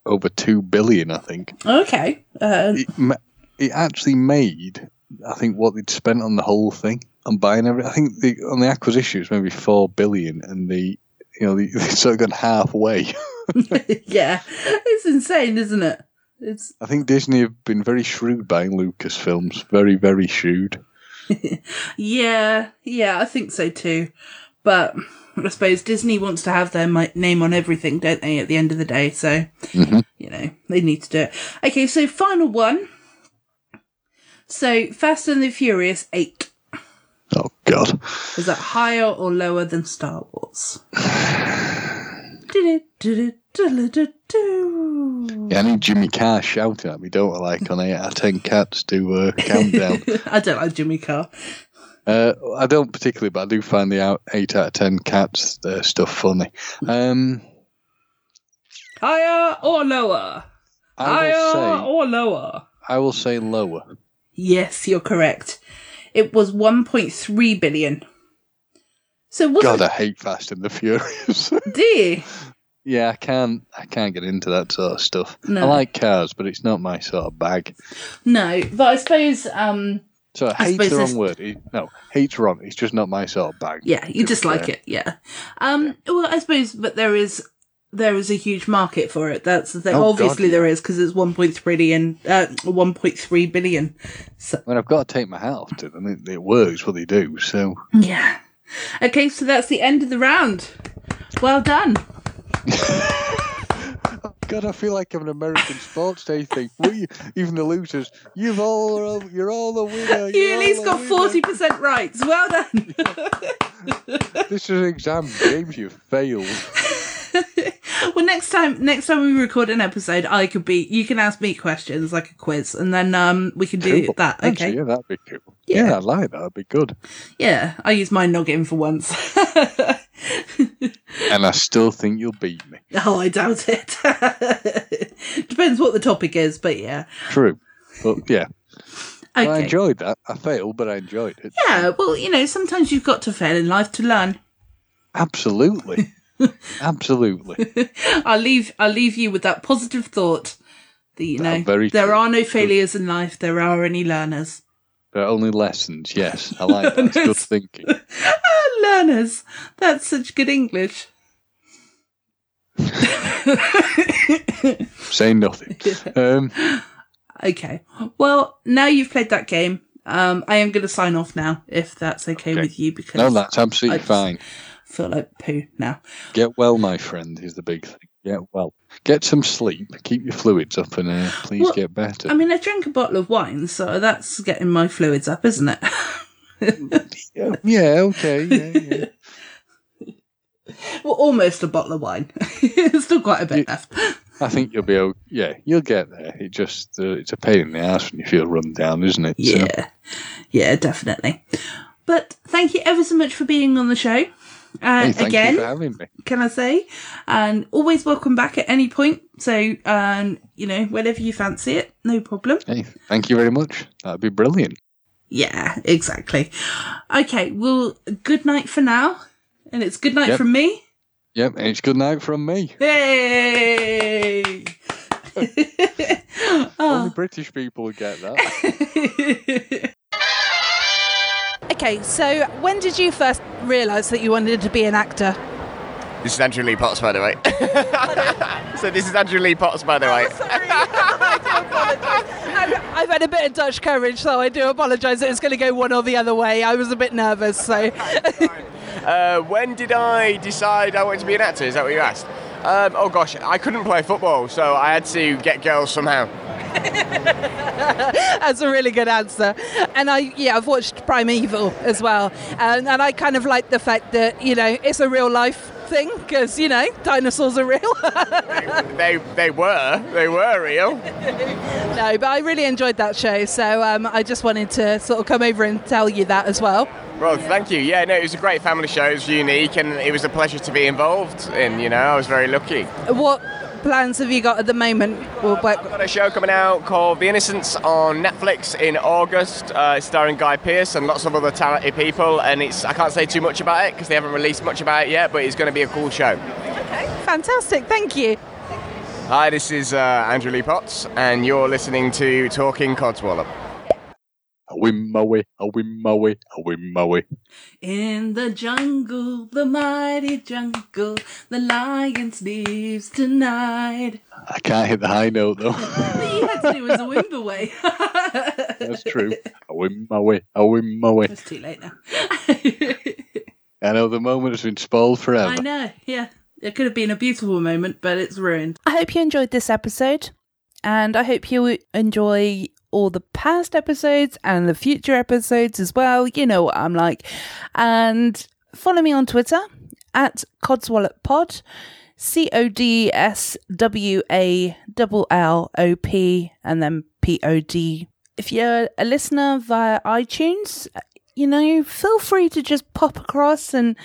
over two billion. I think Okay. Uh, it, ma- it actually made I think what they'd spent on the whole thing on buying everything. I think the, on the acquisition it was maybe four billion, and the you know they, they sort of gone halfway. yeah, it's insane, isn't it? It's I think Disney have been very shrewd buying Lucasfilms, very very shrewd. yeah, yeah, I think so too. But I suppose Disney wants to have their name on everything, don't they? At the end of the day, so Mhm. you know they need to do it. Okay, so final one. So Fast and the Furious Eight Oh God. is that higher or lower than Star Wars? Do-do-do-do-do-do-do. Yeah, I need Jimmy Carr shouting at me, don't I? Like on eight out of ten cats do uh, countdown. I don't like Jimmy Carr. Uh, I don't particularly, but I do find the out, eight out of ten cats uh, stuff funny. Um, Higher or lower? Higher say, or lower? I will say lower. Yes, you're correct. It was 1.3 billion. So God? I hate Fast and the Furious. Do you? yeah, I can't, I can't get into that sort of stuff. No. I like cars, but it's not my sort of bag. No, but I suppose, um, So I hate's the wrong word. It- no, hate's wrong. It's just not my sort of bag. yeah, you just like it, yeah. Um, well, I suppose, but there is there is a huge market for it. That's the thing. Oh, God, Obviously, there is because it's 1.3 billion, uh, 1.3 billion. So mean, I've got to take my hat off to them. It, it works what they do. So yeah. Okay, so that's the end of the round. Well done. God, I feel like I'm an American sports day thing. We, even the losers, you've all, you're all the winner. You at least got forty percent right. Well done. winner. This is an exam, James. You failed. well, next time, next time we record an episode, I could be. You can ask me questions like a quiz, and then um we can do Cool. that. Actually, Okay. yeah, that'd be cool. Yeah. I'd like that. That'd be good. Yeah, I use my noggin for once. And I still think you'll beat me. oh, I doubt it. Depends what the topic is, but yeah. True, but yeah. Well, I enjoyed that. I failed, but I enjoyed it. Yeah, well, you know, sometimes you've got to fail in life to learn. Absolutely, absolutely. I'll leave. I'll leave you with that positive thought. That you know, there true. are no failures in life. There are only learners. There are only lessons. Yes, I like that. It's good thinking. Ah, learners. That's such good English. Say nothing. Um, Okay. Well, now you've played that game, um, I am going to sign off now, if that's okay, with you, because no, that's absolutely fine. feel like poo now. Get well, my friend, is the big thing. Get well. Get some sleep. Keep your fluids up, and uh, please Well, get better. I mean, I drank a bottle of wine, so that's getting my fluids up, isn't it? yeah. Okay. Yeah. yeah. well, almost a bottle of wine. Still quite a bit left. I think you'll be. o- Yeah, you'll get there. It just uh, it's a pain in the ass when you feel run down, isn't it? So- Yeah. Yeah, definitely. But thank you ever so much for being on the show. Uh, Hey, again, you for having me. can I say? And always welcome back at any point. So, um, you know, whenever you fancy it, no problem. Hey, thank you very much. That'd be brilliant. Yeah, exactly. Okay, well, good night for now. And it's good night Yep. from me. Yep, and it's good night from me. Hey! Only British people get that. Okay, so when did you first realise that you wanted to be an actor? This is Andrew Lee Potts, by the way. so this is Andrew Lee Potts, by the way. I I've had a bit of Dutch courage, so I do apologise. It was going to go one or the other way. I was a bit nervous, so. Uh, when did I decide I wanted to be an actor? Is that what you asked? Um, oh gosh, I couldn't play football, so I had to get girls somehow. That's a really good answer. And I, yeah, I've watched Primeval as well, and, and I kind of like the fact that you know it's a real life thing because you know dinosaurs are real. They they were they were real. no, but I really enjoyed that show, so um, I just wanted to sort of come over and tell you that as well. Well, thank you. Yeah, no, it was a great family show. It was unique, and it was a pleasure to be involved in. You know, I was very lucky. What plans have you got at the moment? Well, I've got a show coming out called The Innocents on Netflix in August, uh, starring Guy Pearce and lots of other talented people. And it's I can't say too much about it because they haven't released much about it yet, but it's going to be a cool show. Okay, Fantastic, thank you. Hi, this is uh, Andrew Lee Potts, and you're listening to Talking Codswallop. A wim my way, a wim my way, a wim my way. In the jungle, the mighty jungle, the lion sleeps tonight. I can't hit the high note though. All you had to do was a wimble way. That's true. A wim my way, a wim my way. It's too late now. I know the moment has been spoiled forever. I know, yeah. It could have been a beautiful moment, but it's ruined. I hope you enjoyed this episode, and I hope you enjoy all the past episodes and the future episodes as well. You know what I'm like. And follow me on Twitter at Codswallop Pod, C O D S W A L L O P, and then P O D. If you're a listener via iTunes, you know, feel free to just pop across and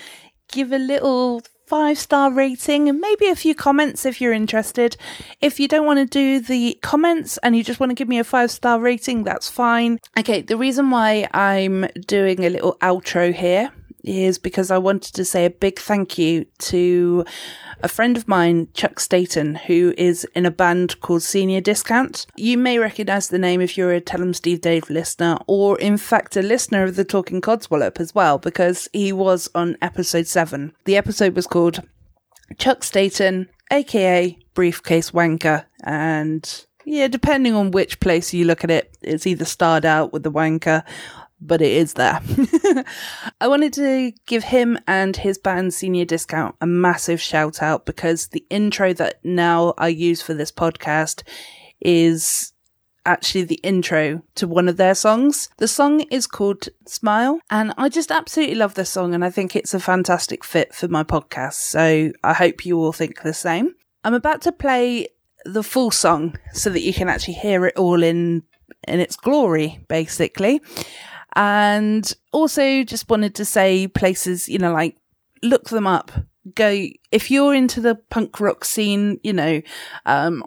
give a little five star rating and maybe a few comments if you're interested. If you don't want to do the comments and you just want to give me a five star rating, that's fine. Okay, the reason why I'm doing a little outro here is because I wanted to say a big thank you to a friend of mine, Chuck Staten, who is in a band called Senior Discount. You may recognize the name if you're a Tell 'em Steve Dave listener, or in fact a listener of the Talking Codswallop as well, because he was on episode seven. The episode was called Chuck Staten, aka Briefcase Wanker, and yeah, depending on which place you look at it, it's either starred out with the wanker but it is there. I wanted to give him and his band Senior Discount a massive shout out because the intro that now I use for this podcast is actually the intro to one of their songs. The song is called Smile, and I just absolutely love this song, and I think it's a fantastic fit for my podcast. So I hope you all think the same. I'm about to play the full song so that you can actually hear it all in in its glory, basically. And also just wanted to say places, you know, like look them up. Go if you're into the punk rock scene, you know, um,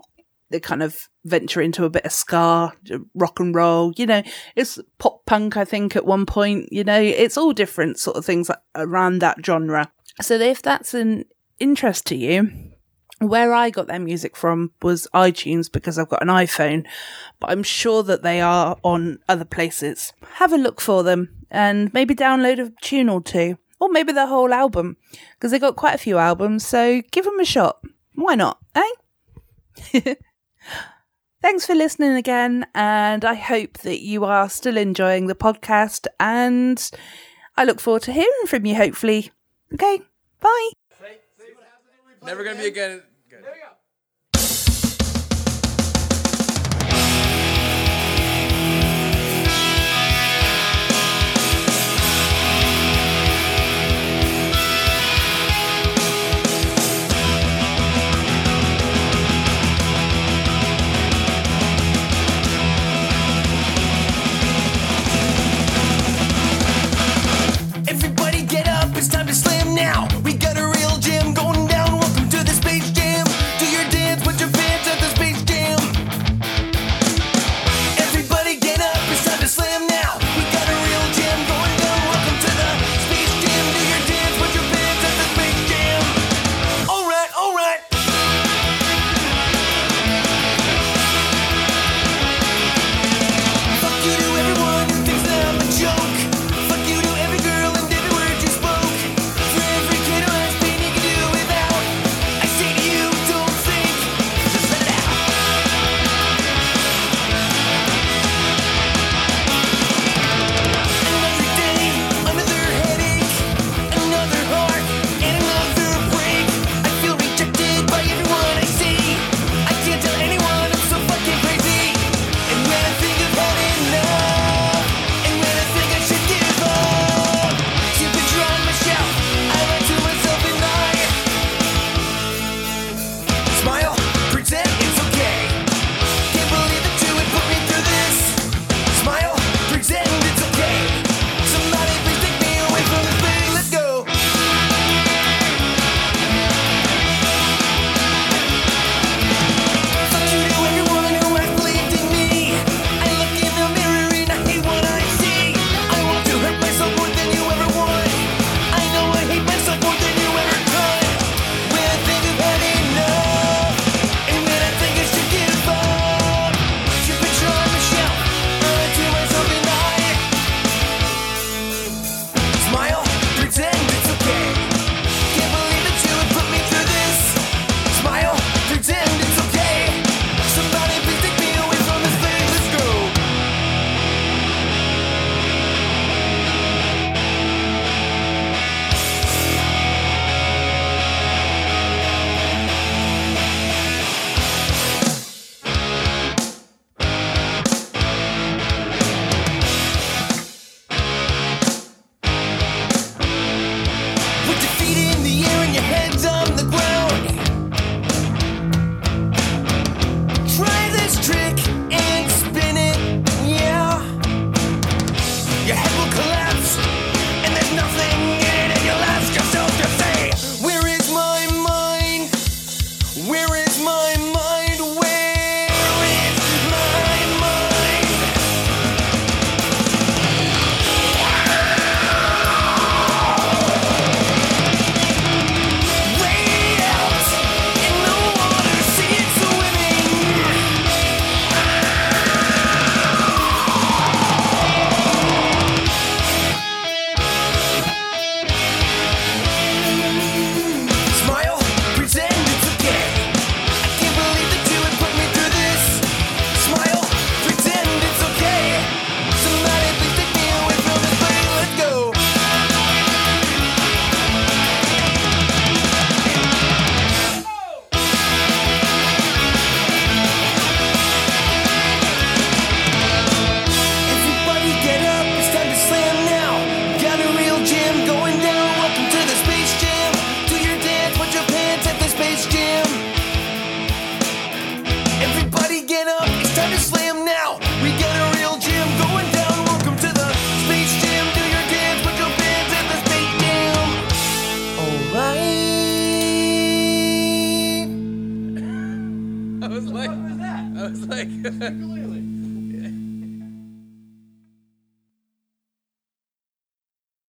they kind of venture into a bit of ska, rock and roll, you know, it's pop punk, I think, at one point, you know, it's all different sort of things around that genre. So if that's an interest to you, where I got their music from was iTunes because I've got an iPhone, but I'm sure that they are on other places. Have a look for them and maybe download a tune or two, or maybe the whole album because they got quite a few albums. So give them a shot. Why not, eh? Thanks for listening again, and I hope that you are still enjoying the podcast. And I look forward to hearing from you, hopefully. Okay, bye. Never gonna be again.